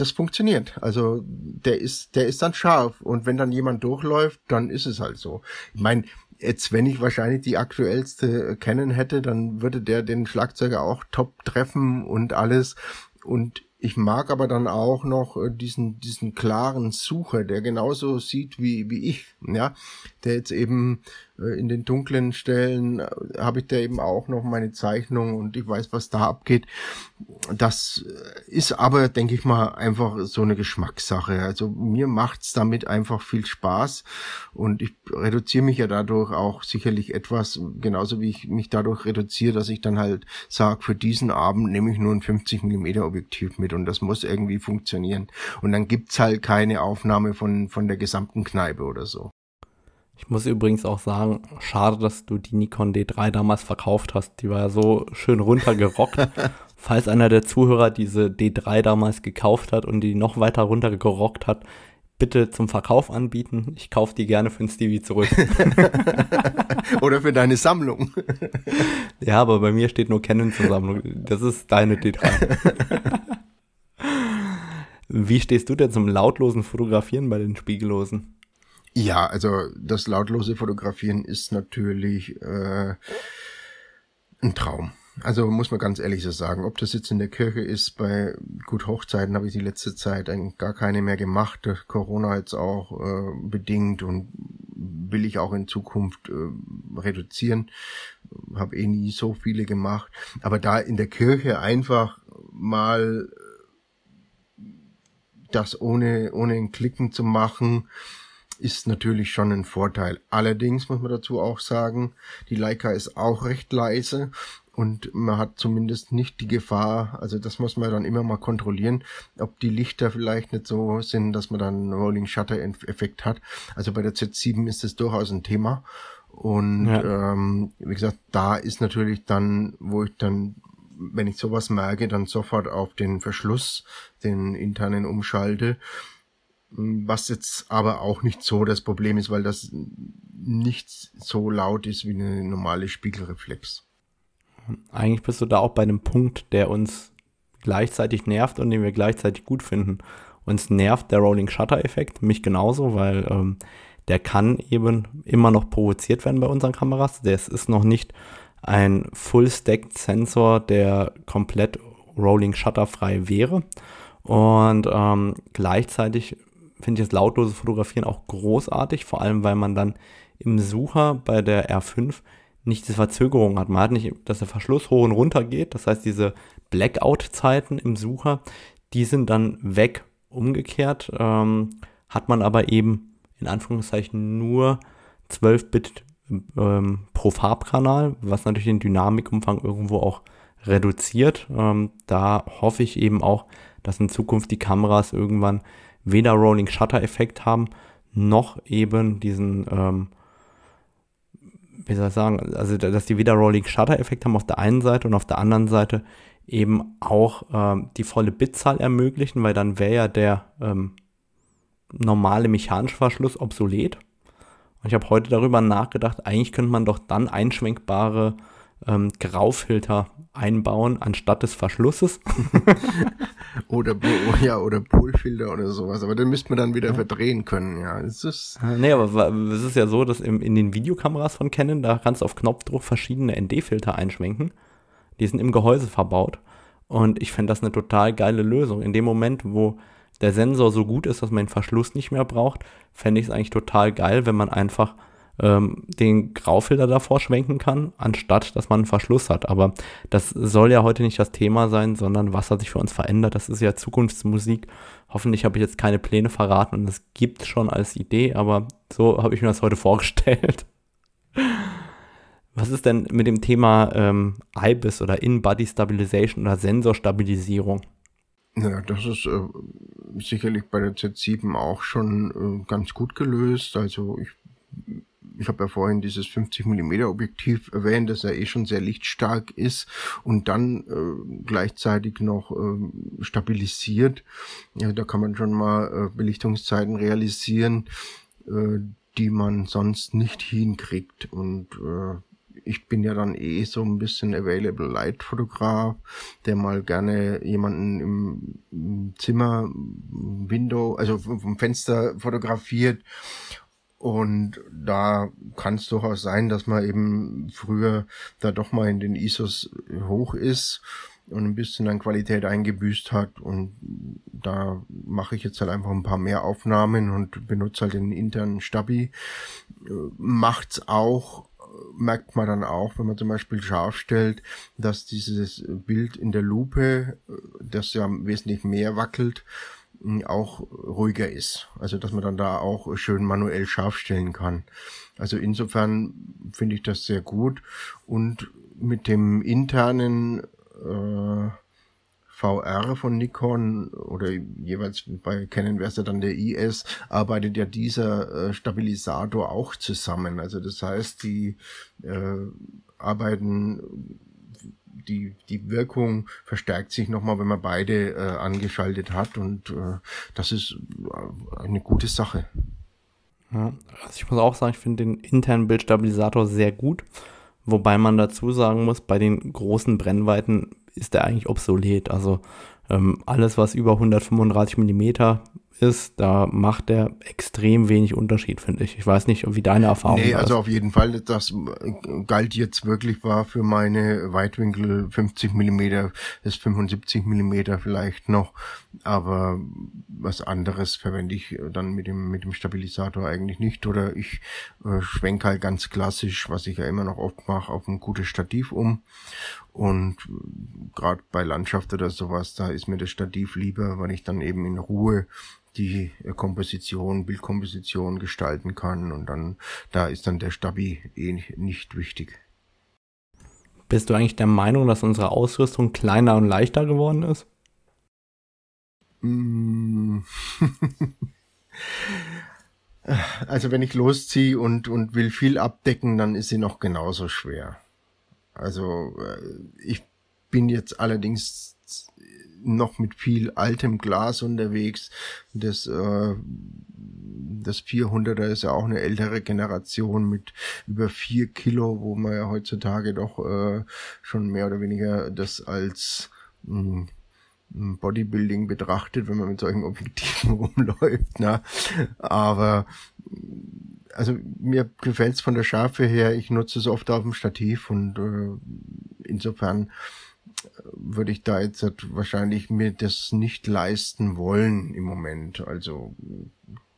das funktioniert. Also der ist, der ist dann scharf. Und wenn dann jemand durchläuft, dann ist es halt so. Ich meine, jetzt, wenn ich wahrscheinlich die aktuellste kennen hätte, dann würde der den Schlagzeuger auch top treffen und alles. Und ich mag aber dann auch noch äh, diesen, diesen klaren Sucher, der genauso sieht wie, wie ich, ja, der jetzt eben in den dunklen Stellen äh, habe ich da eben auch noch meine Zeichnung und ich weiß, was da abgeht. Das ist aber, denke ich mal, einfach so eine Geschmackssache. Also mir macht's damit einfach viel Spaß und ich reduziere mich ja dadurch auch sicherlich etwas, genauso wie ich mich dadurch reduziere, dass ich dann halt sage, für diesen Abend nehme ich nur ein 50 Millimeter Objektiv mit und das muss irgendwie funktionieren. Und dann gibt's halt keine Aufnahme von, von der gesamten Kneipe oder so. Ich muss übrigens auch sagen, schade, dass du die Nikon D3 damals verkauft hast. Die war ja so schön runtergerockt. Falls einer der Zuhörer diese D3 damals gekauft hat und die noch weiter runtergerockt hat, bitte zum Verkauf anbieten. Ich kaufe die gerne für den Stevie zurück. Oder für deine Sammlung. ja, aber bei mir steht nur Canon zur Sammlung. Das ist deine D3. Wie stehst du denn zum lautlosen Fotografieren bei den Spiegellosen? Ja, also das lautlose Fotografieren ist natürlich äh, ein Traum. Also muss man ganz ehrlich so sagen, ob das jetzt in der Kirche ist, bei gut Hochzeiten habe ich die letzte Zeit gar keine mehr gemacht, Corona jetzt auch äh, bedingt und will ich auch in Zukunft äh, reduzieren. Habe eh nie so viele gemacht. Aber da in der Kirche einfach mal das ohne, ohne ein Klicken zu machen, ist natürlich schon ein Vorteil. Allerdings muss man dazu auch sagen, die Leica ist auch recht leise und man hat zumindest nicht die Gefahr, also das muss man dann immer mal kontrollieren, ob die Lichter vielleicht nicht so sind, dass man dann einen Rolling Shutter Effekt hat. Also bei der Z7 ist das durchaus ein Thema. Und ja. ähm, wie gesagt, da ist natürlich dann, wo ich dann, wenn ich sowas merke, dann sofort auf den Verschluss, den internen umschalte. Was jetzt aber auch nicht so das Problem ist, weil das nicht so laut ist wie eine normale Spiegelreflex. Eigentlich bist du da auch bei einem Punkt, der uns gleichzeitig nervt und den wir gleichzeitig gut finden. Uns nervt der Rolling Shutter Effekt, mich genauso, weil ähm, der kann eben immer noch provoziert werden bei unseren Kameras. Das ist noch nicht ein Full-Stacked Sensor, der komplett Rolling Shutter frei wäre. Und ähm, gleichzeitig finde ich das lautlose Fotografieren auch großartig, vor allem weil man dann im Sucher bei der R5 nicht diese Verzögerung hat. Man hat nicht, dass der Verschluss hoch und runter geht. Das heißt, diese Blackout-Zeiten im Sucher, die sind dann weg. Umgekehrt ähm, hat man aber eben in Anführungszeichen nur 12 Bit ähm, pro Farbkanal, was natürlich den Dynamikumfang irgendwo auch reduziert. Ähm, da hoffe ich eben auch, dass in Zukunft die Kameras irgendwann weder Rolling Shutter Effekt haben, noch eben diesen ähm, wie soll ich sagen, also dass die wieder Rolling Shutter Effekt haben auf der einen Seite und auf der anderen Seite eben auch ähm, die volle Bitzahl ermöglichen, weil dann wäre ja der ähm, normale mechanische Verschluss obsolet. Und ich habe heute darüber nachgedacht, eigentlich könnte man doch dann einschwenkbare ähm, Graufilter einbauen anstatt des Verschlusses. oder ja oder Polfilter oder sowas, aber den müsste man dann wieder ja. verdrehen können, ja. Es ist äh, nee, aber es ist ja so, dass im, in den Videokameras von Canon, da kannst du auf Knopfdruck verschiedene ND-Filter einschwenken. Die sind im Gehäuse verbaut. Und ich fände das eine total geile Lösung. In dem Moment, wo der Sensor so gut ist, dass man den Verschluss nicht mehr braucht, fände ich es eigentlich total geil, wenn man einfach ähm, den Graufilter davor schwenken kann, anstatt dass man einen Verschluss hat. Aber das soll ja heute nicht das Thema sein, sondern was hat sich für uns verändert. Das ist ja Zukunftsmusik. Hoffentlich habe ich jetzt keine Pläne verraten und es gibt schon als Idee, aber so habe ich mir das heute vorgestellt. Was ist denn mit dem Thema ähm, IBIS oder In-Body Stabilization oder Sensorstabilisierung? Ja, das ist äh, sicherlich bei der Z7 auch schon äh, ganz gut gelöst. Also ich ich habe ja vorhin dieses 50 mm Objektiv erwähnt, das ja eh schon sehr lichtstark ist und dann äh, gleichzeitig noch äh, stabilisiert. Ja, da kann man schon mal äh, Belichtungszeiten realisieren, äh, die man sonst nicht hinkriegt und äh, ich bin ja dann eh so ein bisschen Available Light Fotograf, der mal gerne jemanden im Zimmer, Window, also vom Fenster fotografiert und da kann es durchaus sein, dass man eben früher da doch mal in den ISOs hoch ist und ein bisschen an Qualität eingebüßt hat. Und da mache ich jetzt halt einfach ein paar mehr Aufnahmen und benutze halt den internen Stabi. Macht's auch, merkt man dann auch, wenn man zum Beispiel scharf stellt, dass dieses Bild in der Lupe, das ja wesentlich mehr wackelt, auch ruhiger ist. Also dass man dann da auch schön manuell scharf stellen kann. Also insofern finde ich das sehr gut. Und mit dem internen äh, VR von Nikon oder jeweils bei Canon wäre es ja dann der IS, arbeitet ja dieser äh, Stabilisator auch zusammen. Also das heißt, die äh, arbeiten die, die Wirkung verstärkt sich nochmal, wenn man beide äh, angeschaltet hat und äh, das ist äh, eine gute Sache. Ja, also ich muss auch sagen, ich finde den internen Bildstabilisator sehr gut, wobei man dazu sagen muss, bei den großen Brennweiten ist der eigentlich obsolet. Also ähm, alles, was über 135 mm ist, da macht der extrem wenig Unterschied, finde ich. Ich weiß nicht, wie deine Erfahrung nee, also auf jeden Fall, das galt jetzt wirklich war für meine Weitwinkel 50 Millimeter, das 75 Millimeter vielleicht noch, aber was anderes verwende ich dann mit dem, mit dem Stabilisator eigentlich nicht. Oder ich äh, schwenke halt ganz klassisch, was ich ja immer noch oft mache, auf ein gutes Stativ um und gerade bei Landschaft oder sowas, da ist mir das Stativ lieber, weil ich dann eben in Ruhe die Komposition, Bildkomposition gestalten kann und dann da ist dann der Stabi eh nicht wichtig. Bist du eigentlich der Meinung, dass unsere Ausrüstung kleiner und leichter geworden ist? Mm. also wenn ich losziehe und, und will viel abdecken, dann ist sie noch genauso schwer. Also äh, ich bin jetzt allerdings noch mit viel altem Glas unterwegs. Das, äh, das 400er ist ja auch eine ältere Generation mit über vier Kilo, wo man ja heutzutage doch äh, schon mehr oder weniger das als mh, hm, Bodybuilding betrachtet, wenn man mit solchen Objektiven rumläuft. Ne? Aber also mir gefällt es von der Schärfe her, ich nutze es oft auf dem Stativ und äh, insofern würde ich da jetzt wahrscheinlich mir das nicht leisten wollen im Moment. Also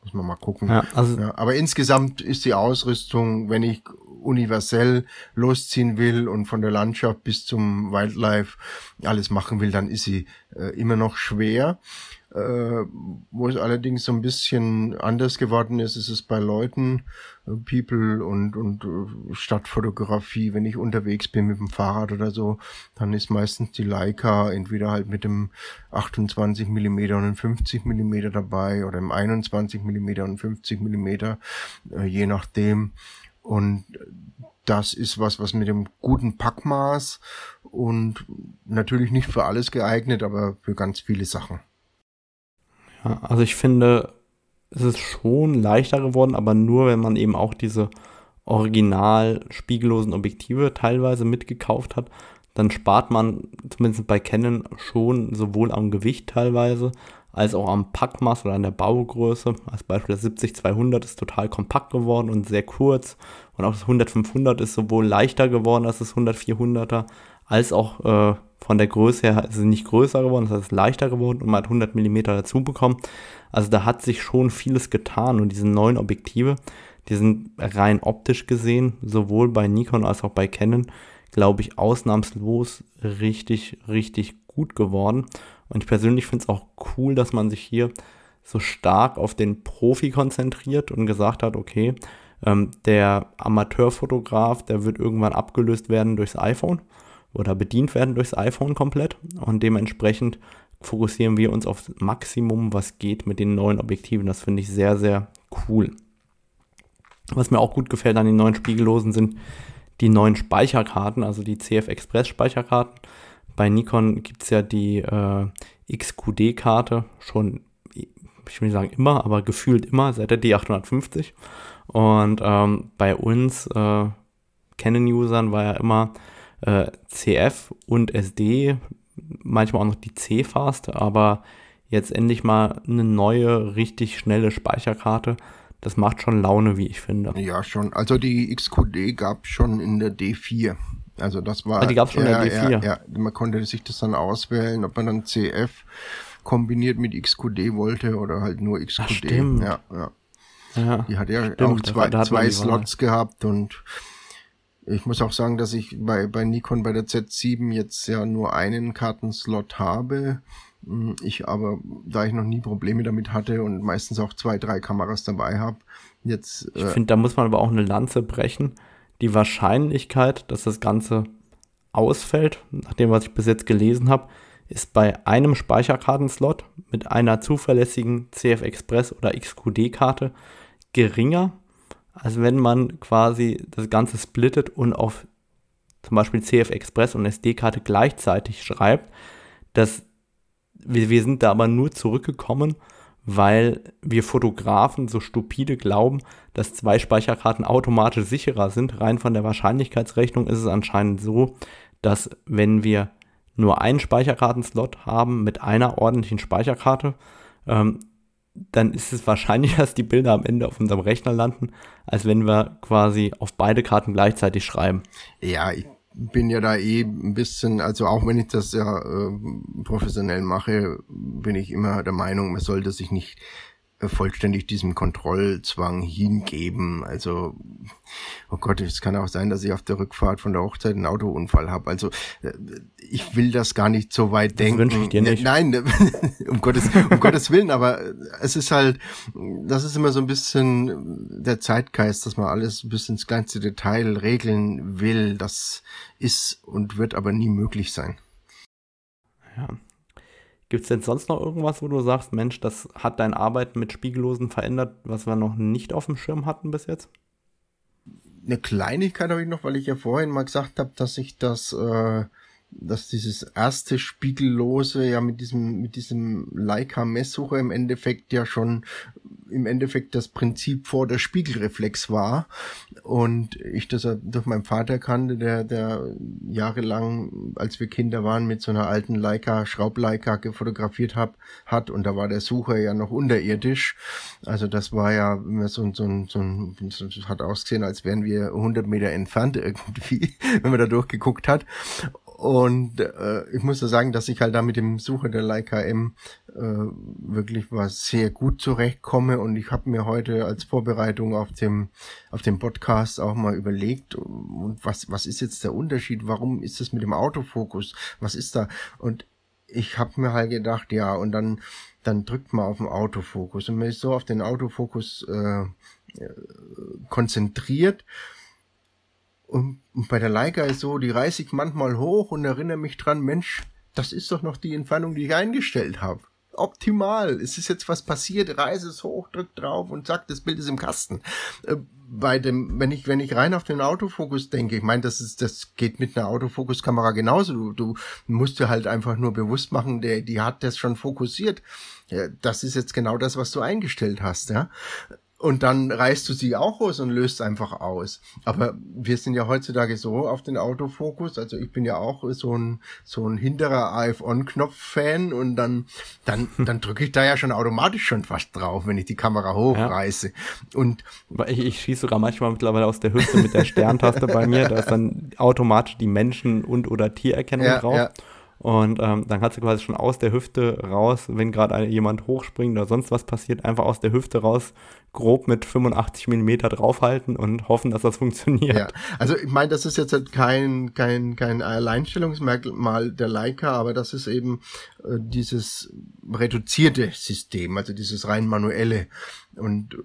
muss man mal gucken. Ja, also ja, aber insgesamt ist die Ausrüstung, wenn ich universell losziehen will und von der Landschaft bis zum Wildlife alles machen will, dann ist sie äh, immer noch schwer. Äh, wo es allerdings so ein bisschen anders geworden ist, ist es bei Leuten, äh, People und, und äh, Stadtfotografie, wenn ich unterwegs bin mit dem Fahrrad oder so, dann ist meistens die Leica entweder halt mit dem 28 Millimeter und einem 50 Millimeter dabei oder im 21 Millimeter und 50 Millimeter, äh, je nachdem. Und das ist was, was mit dem guten Packmaß und natürlich nicht für alles geeignet, aber für ganz viele Sachen. Ja, also ich finde, es ist schon leichter geworden, aber nur, wenn man eben auch diese original spiegellosen Objektive teilweise mitgekauft hat, dann spart man zumindest bei Canon schon sowohl am Gewicht teilweise als auch am Packmaß oder an der Baugröße. Als Beispiel das 70-200 ist total kompakt geworden und sehr kurz. Und auch das 100-500 ist sowohl leichter geworden als das 100-400er, als auch äh, von der Größe her ist es nicht größer geworden, es ist leichter geworden und man hat 100 mm dazu bekommen. Also da hat sich schon vieles getan und diese neuen Objektive, die sind rein optisch gesehen, sowohl bei Nikon als auch bei Canon, glaube ich, ausnahmslos richtig, richtig gut geworden. Und ich persönlich finde es auch cool, dass man sich hier so stark auf den Profi konzentriert und gesagt hat, okay, ähm, der Amateurfotograf, der wird irgendwann abgelöst werden durchs iPhone oder bedient werden durchs iPhone komplett und dementsprechend fokussieren wir uns auf Maximum, was geht mit den neuen Objektiven. Das finde ich sehr, sehr cool. Was mir auch gut gefällt an den neuen Spiegellosen sind die neuen Speicherkarten, also die CF Express Speicherkarten. Bei Nikon gibt es ja die äh, XQD-Karte schon, ich will nicht sagen immer, aber gefühlt immer seit der D850. Und ähm, bei uns äh, Canon-Usern war ja immer äh, CF und SD, manchmal auch noch die C-Fast, aber jetzt endlich mal eine neue, richtig schnelle Speicherkarte. Das macht schon Laune, wie ich finde. Ja, schon. Also die XQD gab schon in der D4. Also das war. Ah, die gab es schon ja, in der D4. Ja, ja, man konnte sich das dann auswählen, ob man dann CF kombiniert mit XQD wollte oder halt nur XQD. Ach, stimmt. Ja, ja. ja. Die hat ja stimmt, auch zwei, zwei Slots gehabt und ich muss auch sagen, dass ich bei, bei Nikon bei der Z7 jetzt ja nur einen Kartenslot habe. Hm, ich aber, da ich noch nie Probleme damit hatte und meistens auch zwei, drei Kameras dabei habe, jetzt. Äh ich finde, da muss man aber auch eine Lanze brechen. Die Wahrscheinlichkeit, dass das Ganze ausfällt, nach dem, was ich bis jetzt gelesen habe, ist bei einem Speicherkartenslot mit einer zuverlässigen CF Express oder XQD-Karte geringer als wenn man quasi das Ganze splittet und auf zum Beispiel CF Express und SD-Karte gleichzeitig schreibt. dass wir, wir sind da aber nur zurückgekommen, weil wir Fotografen so stupide glauben, dass zwei Speicherkarten automatisch sicherer sind. Rein von der Wahrscheinlichkeitsrechnung ist es anscheinend so, dass wenn wir nur einen Speicherkartenslot haben mit einer ordentlichen Speicherkarte, ähm, dann ist es wahrscheinlich, dass die Bilder am Ende auf unserem Rechner landen, als wenn wir quasi auf beide Karten gleichzeitig schreiben. Ja, ich bin ja da eh ein bisschen, also auch wenn ich das ja äh, professionell mache, bin ich immer der Meinung, man sollte sich nicht vollständig diesem Kontrollzwang hingeben. Also, oh Gott, es kann auch sein, dass ich auf der Rückfahrt von der Hochzeit einen Autounfall habe. Also, äh, ich will das gar nicht so weit das denken. Wünsche ich dir nicht. Nein, um Gottes, um Gottes Willen, aber es ist halt, das ist immer so ein bisschen der Zeitgeist, dass man alles bis ins kleinste Detail regeln will. Das ist und wird aber nie möglich sein. Ja, Gibt es denn sonst noch irgendwas, wo du sagst, Mensch, das hat dein Arbeiten mit Spiegellosen verändert, was wir noch nicht auf dem Schirm hatten bis jetzt? Eine Kleinigkeit habe ich noch, weil ich ja vorhin mal gesagt habe, dass ich das äh, dass dieses erste Spiegellose ja mit diesem, mit diesem Leica-Messsucher im Endeffekt ja schon im Endeffekt das Prinzip vor der Spiegelreflex war. Und ich das durch meinen Vater kannte, der, der jahrelang, als wir Kinder waren, mit so einer alten Leica, Schraubleica gefotografiert hab, hat. Und da war der Sucher ja noch unterirdisch. Also das war ja immer so, so, so, so hat ausgesehen, als wären wir 100 Meter entfernt irgendwie, wenn man da durchgeguckt hat. Und äh, ich muss da sagen, dass ich halt da mit dem Sucher der Leica M äh, wirklich was sehr gut zurechtkomme. Und ich habe mir heute als Vorbereitung auf dem auf dem Podcast auch mal überlegt, und was was ist jetzt der Unterschied? Warum ist das mit dem Autofokus? Was ist da? Und ich habe mir halt gedacht, ja, und dann dann drückt man auf den Autofokus und man ist so auf den Autofokus äh, konzentriert und, und bei der Leica ist so, die reiße ich manchmal hoch und erinnere mich dran, Mensch, das ist doch noch die Entfernung, die ich eingestellt habe. Optimal. Es ist jetzt was passiert, reiße es hoch, drück drauf und zack, das Bild ist im Kasten. Äh, bei dem, wenn ich, wenn ich rein auf den Autofokus denke, ich meine, das ist, das geht mit einer Autofokuskamera genauso. Du, du musst dir halt einfach nur bewusst machen, der, die hat das schon fokussiert. Das ist jetzt genau das, was du eingestellt hast, ja und dann reißt du sie auch raus und löst einfach aus. Aber wir sind ja heutzutage so auf den Autofokus, also ich bin ja auch so ein so ein hinterer AF-On-Knopf-Fan und dann dann dann drücke ich da ja schon automatisch schon fast drauf, wenn ich die Kamera hochreiße. Ja. Und ich, ich schieße sogar manchmal mittlerweile aus der Hüfte mit der Sterntaste bei mir, da ist dann automatisch die Menschen- und oder Tiererkennung ja, drauf. Ja. Und ähm, dann kannst du quasi schon aus der Hüfte raus, wenn gerade jemand hochspringt oder sonst was passiert, einfach aus der Hüfte raus grob mit 85 Millimeter draufhalten und hoffen, dass das funktioniert. Ja, also ich meine, das ist jetzt halt kein, kein, kein Alleinstellungsmerkmal der Leica, aber das ist eben äh, dieses reduzierte System, also dieses rein manuelle. Und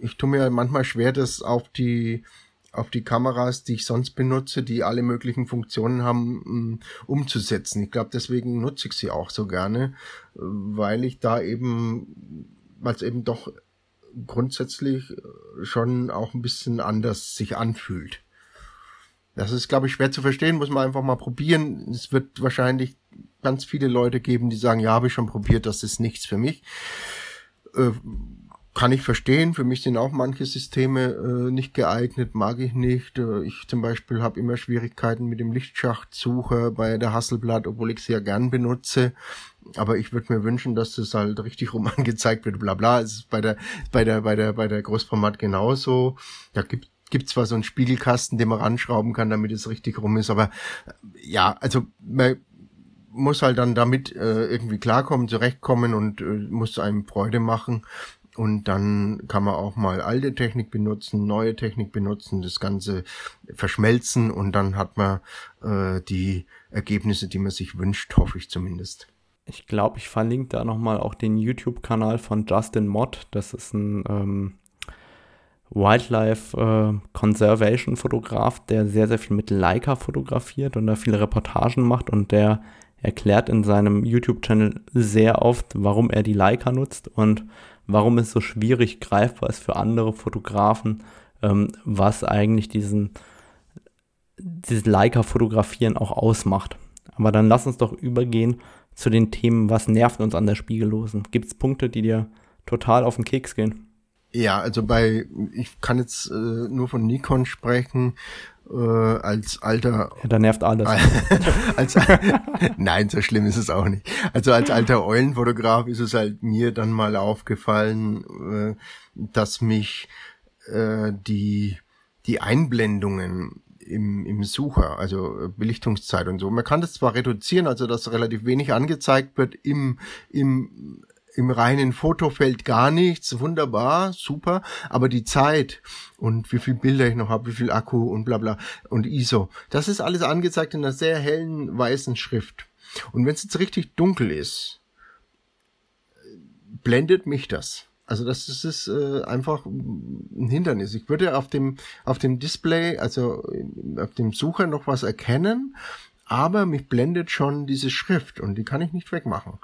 ich tue mir manchmal schwer, das auf die auf die Kameras, die ich sonst benutze, die alle möglichen Funktionen haben, mm, umzusetzen. Ich glaube, deswegen nutze ich sie auch so gerne, weil ich da eben, weil es eben doch grundsätzlich schon auch ein bisschen anders sich anfühlt. Das ist, glaube ich, schwer zu verstehen, muss man einfach mal probieren. Es wird wahrscheinlich ganz viele Leute geben, die sagen, ja, habe ich schon probiert, das ist nichts für mich. Äh, kann ich verstehen. Für mich sind auch manche Systeme äh, nicht geeignet, mag ich nicht. Äh, ich zum Beispiel habe immer Schwierigkeiten mit dem Lichtschachtsucher bei der Hasselblatt, obwohl ich sie ja gern benutze. Aber ich würde mir wünschen, dass das halt richtig rum angezeigt wird, bla bla. Es ist bei der, bei der, bei der, bei der Großformat genauso. Da gibt gibt zwar so einen Spiegelkasten, den man ranschrauben kann, damit es richtig rum ist, aber äh, ja, also man muss halt dann damit äh, irgendwie klarkommen, zurechtkommen und äh, muss einem Freude machen. Und dann kann man auch mal alte Technik benutzen, neue Technik benutzen, das Ganze verschmelzen und dann hat man äh, die Ergebnisse, die man sich wünscht, hoffe ich zumindest. Ich glaube, ich verlinke da nochmal auch den YouTube-Kanal von Justin Mott. Das ist ein ähm, Wildlife äh, Conservation Fotograf, der sehr, sehr viel mit Leica fotografiert und da viele Reportagen macht und der erklärt in seinem YouTube-Channel sehr oft, warum er die Leica nutzt und warum es so schwierig greifbar ist für andere Fotografen, ähm, was eigentlich diesen, dieses Leica-Fotografieren auch ausmacht. Aber dann lass uns doch übergehen zu den Themen, was nervt uns an der Spiegellosen. Gibt es Punkte, die dir total auf den Keks gehen? Ja, also bei, ich kann jetzt äh, nur von Nikon sprechen äh, als alter. Ja, da nervt alles. als, nein, so schlimm ist es auch nicht. Also als alter Eulenfotograf ist es halt mir dann mal aufgefallen, äh, dass mich äh, die die Einblendungen im, im Sucher, also Belichtungszeit und so. Man kann das zwar reduzieren, also dass relativ wenig angezeigt wird im, im im reinen Fotofeld gar nichts, wunderbar, super, aber die Zeit und wie viel Bilder ich noch habe, wie viel Akku und bla bla und ISO, das ist alles angezeigt in einer sehr hellen weißen Schrift. Und wenn es jetzt richtig dunkel ist, blendet mich das. Also das ist, ist äh, einfach ein Hindernis. Ich würde auf dem auf dem Display, also auf dem Sucher noch was erkennen, aber mich blendet schon diese Schrift und die kann ich nicht wegmachen.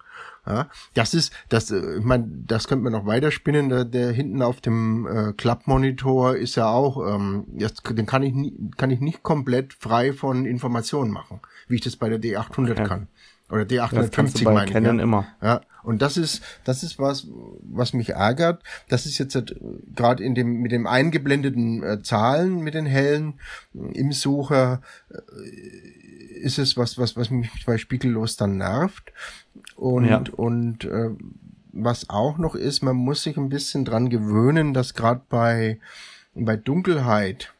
Ja, das ist, das, äh, ich meine, das könnte man noch weiterspinnen. Der, der hinten auf dem äh, Klappmonitor ist ja auch, ähm, jetzt, den kann ich, nie, kann ich nicht komplett frei von Informationen machen, wie ich das bei der D800 ja. kann. Oder D850 meine ich. Ja. immer. Ja, und das ist, das ist was, was mich ärgert. Das ist jetzt halt, gerade in dem, mit dem eingeblendeten äh, Zahlen, mit den hellen im Sucher, äh, ist es was, was, was mich bei Spiegellos dann nervt. Und, ja. und äh, was auch noch ist, man muss sich ein bisschen dran gewöhnen, dass gerade bei, bei Dunkelheit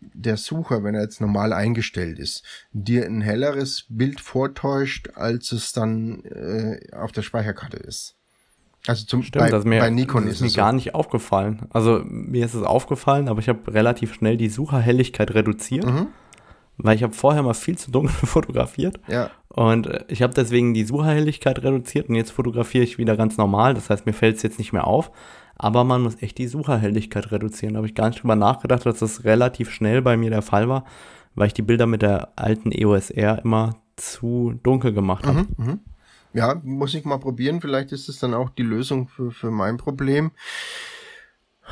der Sucher, wenn er jetzt normal eingestellt ist, dir ein helleres Bild vortäuscht, als es dann äh, auf der Speicherkarte ist. Also zum Stimmt, bei, mir, bei Nikon ist, ist mir so. gar nicht aufgefallen. Also mir ist es aufgefallen, aber ich habe relativ schnell die Sucherhelligkeit reduziert. Mhm weil ich habe vorher mal viel zu dunkel fotografiert. Ja. Und äh, ich habe deswegen die Sucherhelligkeit reduziert und jetzt fotografiere ich wieder ganz normal. Das heißt, mir fällt es jetzt nicht mehr auf. Aber man muss echt die Sucherhelligkeit reduzieren. Da habe ich gar nicht drüber nachgedacht, dass das relativ schnell bei mir der Fall war, weil ich die Bilder mit der alten EOS R immer zu dunkel gemacht habe. Mhm, mh. Ja, muss ich mal probieren. Vielleicht ist es dann auch die Lösung für, für mein Problem.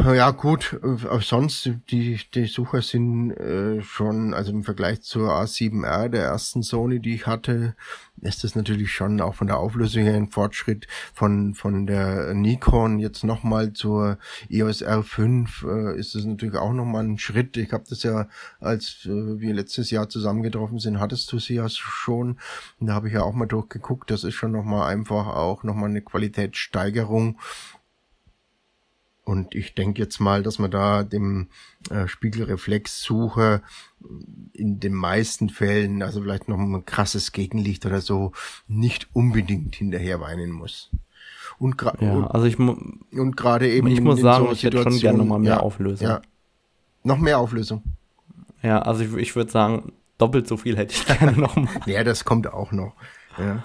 Ja gut, äh, sonst die die Sucher sind äh, schon, also im Vergleich zur A7R, der ersten Sony, die ich hatte, ist das natürlich schon auch von der Auflösung her ein Fortschritt von von der Nikon jetzt nochmal zur EOS R5 äh, ist das natürlich auch nochmal ein Schritt. Ich habe das ja, als äh, wir letztes Jahr zusammengetroffen sind, hattest du sie ja schon. Und da habe ich ja auch mal durchgeguckt. Das ist schon nochmal einfach auch nochmal eine Qualitätssteigerung und ich denke jetzt mal, dass man da dem äh, Spiegelreflexsucher in den meisten Fällen, also vielleicht noch ein krasses Gegenlicht oder so, nicht unbedingt hinterher weinen muss. Und gerade ja, also ich und gerade eben ich muss sagen, so ich hätte schon gerne noch mal mehr ja, Auflösung. Ja. Noch mehr Auflösung. Ja, also ich, ich würde sagen, doppelt so viel hätte ich gerne noch mal. ja, das kommt auch noch. Ja.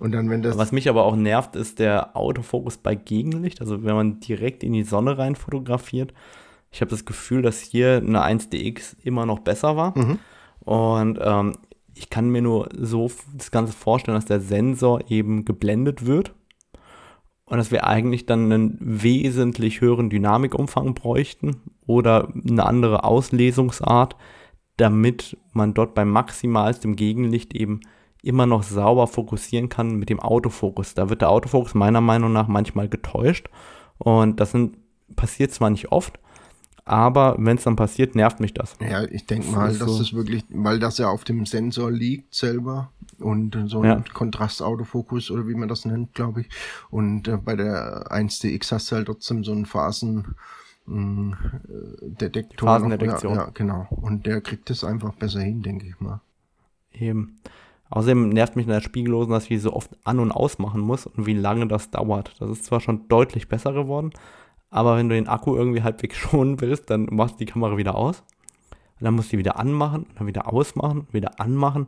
Und dann, wenn das. Was mich aber auch nervt, ist der Autofokus bei Gegenlicht. Also wenn man direkt in die Sonne rein fotografiert. Ich habe das Gefühl, dass hier eine 1DX immer noch besser war. Mhm. Und ähm, ich kann mir nur so das Ganze vorstellen, dass der Sensor eben geblendet wird. Und dass wir eigentlich dann einen wesentlich höheren Dynamikumfang bräuchten oder eine andere Auslesungsart, damit man dort bei maximalstem Gegenlicht eben immer noch sauber fokussieren kann mit dem Autofokus. Da wird der Autofokus meiner Meinung nach manchmal getäuscht und das sind, passiert zwar nicht oft, aber wenn es dann passiert, nervt mich das. Ja, ich denke mal, das dass so. das wirklich, weil das ja auf dem Sensor liegt selber und so ein ja. Kontrastautofokus oder wie man das nennt, glaube ich. Und äh, bei der 1DX hast du halt trotzdem so einen Phasen mm, äh, Detektor. Phasendetektion. Ja, ja, genau. Und der kriegt es einfach besser hin, denke ich mal. Eben. Außerdem nervt mich in der Spiegellosen, dass ich die so oft an- und ausmachen muss und wie lange das dauert. Das ist zwar schon deutlich besser geworden, aber wenn du den Akku irgendwie halbwegs schonen willst, dann machst du die Kamera wieder aus. Und dann musst du die wieder anmachen, dann wieder ausmachen, wieder anmachen.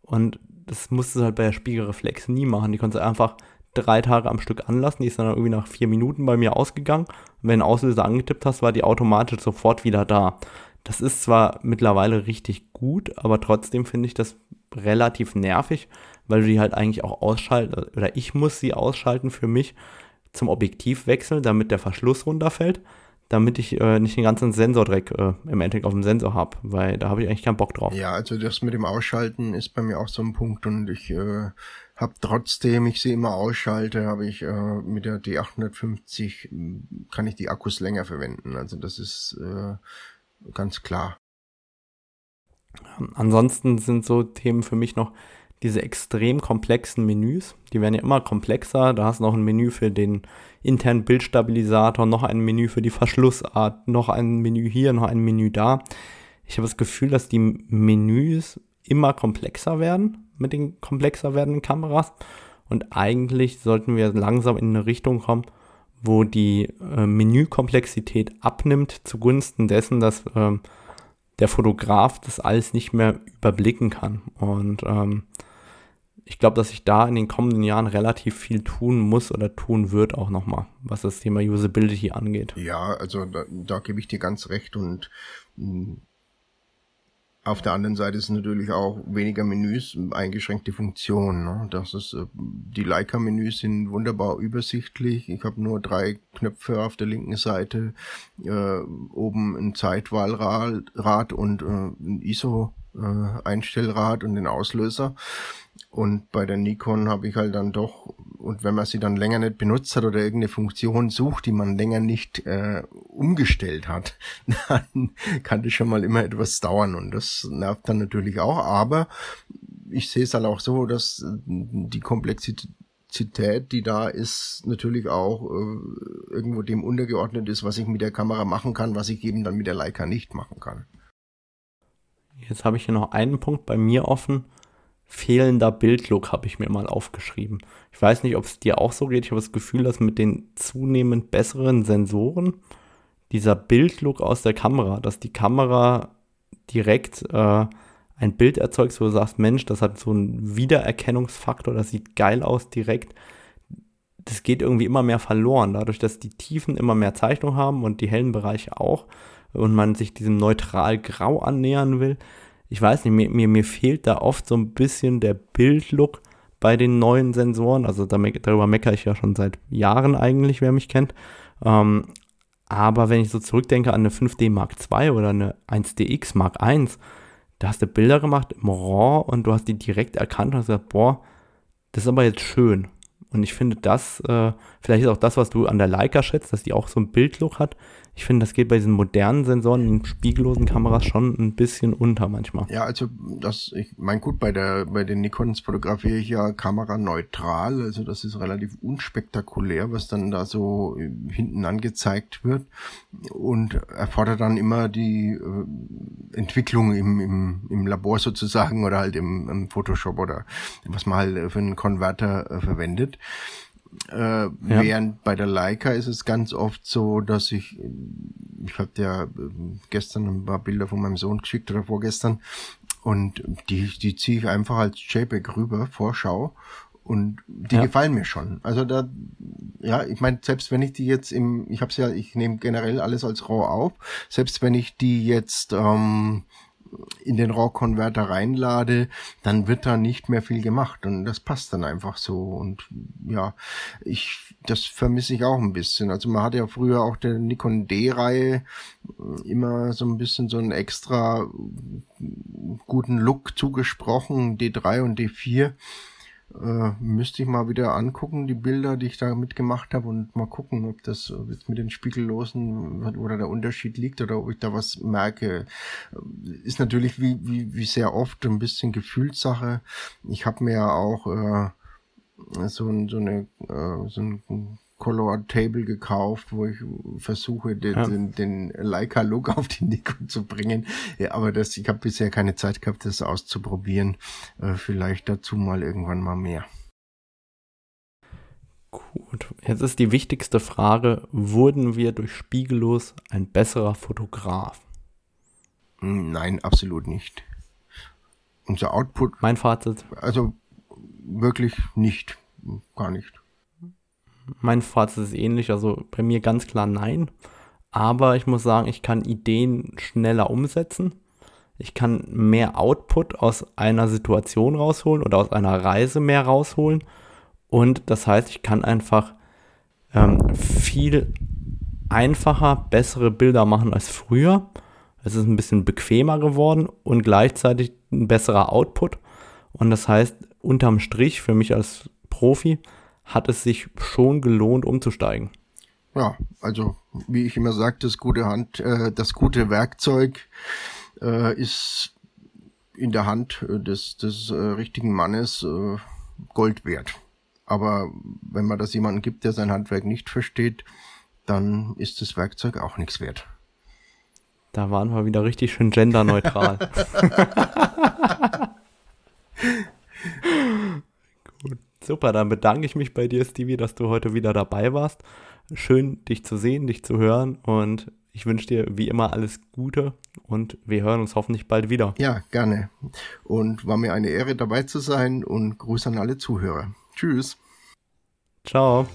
Und das musst du halt bei der Spiegelreflex nie machen. Die konntest du einfach drei Tage am Stück anlassen. Die ist dann irgendwie nach vier Minuten bei mir ausgegangen. Und wenn du Auslöser angetippt hast, war die automatisch sofort wieder da. Das ist zwar mittlerweile richtig gut, aber trotzdem finde ich das relativ nervig, weil du die halt eigentlich auch ausschalten, oder ich muss sie ausschalten für mich zum Objektivwechsel, damit der Verschluss runterfällt, damit ich äh, nicht den ganzen Sensordreck äh, im Endeffekt auf dem Sensor habe, weil da habe ich eigentlich keinen Bock drauf. Ja, also das mit dem Ausschalten ist bei mir auch so ein Punkt und ich äh, habe trotzdem, ich sie immer ausschalte, habe ich äh, mit der D850 kann ich die Akkus länger verwenden. Also das ist äh, ganz klar. Ansonsten sind so Themen für mich noch diese extrem komplexen Menüs. Die werden ja immer komplexer. Da hast du noch ein Menü für den internen Bildstabilisator, noch ein Menü für die Verschlussart, noch ein Menü hier, noch ein Menü da. Ich habe das Gefühl, dass die Menüs immer komplexer werden mit den komplexer werdenden Kameras. Und eigentlich sollten wir langsam in eine Richtung kommen, wo die äh, Menükomplexität abnimmt zugunsten dessen, dass ähm, der Fotograf das alles nicht mehr überblicken kann. Und ähm, ich glaube, dass sich da in den kommenden Jahren relativ viel tun muss oder tun wird auch nochmal, was das Thema Usability angeht. Ja, also da, da gebe ich dir ganz recht und mh, auf der anderen Seite ist natürlich auch weniger Menüs, eingeschränkte Funktionen. Ne? Das ist, äh, die Leica-Menüs sind wunderbar übersichtlich. Ich habe nur drei Knöpfe auf der linken Seite, äh, oben ein Zeitwahlrad und äh, ein ISO-Einstellrad äh, und den Auslöser. Und bei der Nikon habe ich halt dann doch, und wenn man sie dann länger nicht benutzt hat oder irgendeine Funktion sucht, die man länger nicht äh, umgestellt hat, dann kann das schon mal immer etwas dauern und das nervt dann natürlich auch. Aber ich sehe es halt auch so, dass die Komplexität, die da ist, natürlich auch äh, irgendwo dem untergeordnet ist, was ich mit der Kamera machen kann, was ich eben dann mit der Leica nicht machen kann. Jetzt habe ich hier noch einen Punkt bei mir offen fehlender Bildlook habe ich mir mal aufgeschrieben. Ich weiß nicht, ob es dir auch so geht. Ich habe das Gefühl, dass mit den zunehmend besseren Sensoren dieser Bildlook aus der Kamera, dass die Kamera direkt äh, ein Bild erzeugt, wo du sagst, Mensch, das hat so einen Wiedererkennungsfaktor, das sieht geil aus direkt. Das geht irgendwie immer mehr verloren, dadurch, dass die Tiefen immer mehr Zeichnung haben und die hellen Bereiche auch und man sich diesem neutral grau annähern will ich weiß nicht, mir, mir, mir fehlt da oft so ein bisschen der Bildlook bei den neuen Sensoren. Also da, darüber meckere ich ja schon seit Jahren eigentlich, wer mich kennt. Ähm, aber wenn ich so zurückdenke an eine 5D Mark II oder eine 1DX Mark I, da hast du Bilder gemacht im RAW und du hast die direkt erkannt und hast gesagt, boah, das ist aber jetzt schön. Und ich finde das, äh, vielleicht ist auch das, was du an der Leica schätzt, dass die auch so einen Bildlook hat, ich finde, das geht bei diesen modernen Sensoren in spiegellosen Kameras schon ein bisschen unter manchmal. Ja, also das, ich mein gut, bei der, bei den Nikons fotografiere ich ja kameraneutral, also das ist relativ unspektakulär, was dann da so äh, hinten angezeigt wird und erfordert dann immer die äh, Entwicklung im, im, im Labor sozusagen oder halt im, im Photoshop oder was man halt für einen Konverter äh, verwendet. Äh, ja. Während bei der Leica ist es ganz oft so, dass ich, ich habe ja ähm, gestern ein paar Bilder von meinem Sohn geschickt oder vorgestern und die, die ziehe ich einfach als JPEG rüber, Vorschau und die ja. gefallen mir schon. Also da, ja, ich meine, selbst wenn ich die jetzt im, ich habe ja, ich nehme generell alles als RAW auf, selbst wenn ich die jetzt ähm, in den RAW-Converter reinlade, dann wird da nicht mehr viel gemacht und das passt dann einfach so und ja, ich, das vermisse ich auch ein bisschen. Also man hat ja früher auch der Nikon D-Reihe immer so ein bisschen so einen extra guten Look zugesprochen, D3 und D4 äh, müsste ich mal wieder angucken, die Bilder, die ich da mitgemacht habe und mal gucken, ob das jetzt mit den Spiegellosen oder der Unterschied liegt oder ob ich da was merke. Ist natürlich wie, wie, wie sehr oft ein bisschen Gefühlssache. Ich habe mir ja auch äh, so, so eine äh, so ein Color Table gekauft, wo ich versuche, den, ja. den, den Leica-Look auf die Nikon zu bringen. Ja, aber das, ich habe bisher keine Zeit gehabt, das auszuprobieren. Äh, vielleicht dazu mal irgendwann mal mehr. Gut, jetzt ist die wichtigste Frage, wurden wir durch Spiegellos ein besserer Fotograf? Nein, absolut nicht. Unser Output. Mein Fazit. Also wirklich nicht, gar nicht. Mein Fazit ist ähnlich, also bei mir ganz klar nein. Aber ich muss sagen, ich kann Ideen schneller umsetzen. Ich kann mehr Output aus einer Situation rausholen oder aus einer Reise mehr rausholen. Und das heißt, ich kann einfach ähm, viel einfacher bessere Bilder machen als früher. Es ist ein bisschen bequemer geworden und gleichzeitig ein besserer Output. Und das heißt, unterm Strich für mich als Profi hat es sich schon gelohnt, umzusteigen. Ja, also wie ich immer sage, das gute Hand, äh, das gute Werkzeug äh, ist in der Hand äh, des, des äh, richtigen Mannes äh, Gold wert. Aber wenn man das jemanden gibt, der sein Handwerk nicht versteht, dann ist das Werkzeug auch nichts wert. Da waren wir wieder richtig schön genderneutral. Super, dann bedanke ich mich bei dir, Stevie, dass du heute wieder dabei warst. Schön, dich zu sehen, dich zu hören und ich wünsche dir wie immer alles Gute und wir hören uns hoffentlich bald wieder. Ja, gerne. Und war mir eine Ehre dabei zu sein und Gruß an alle Zuhörer. Tschüss. Ciao.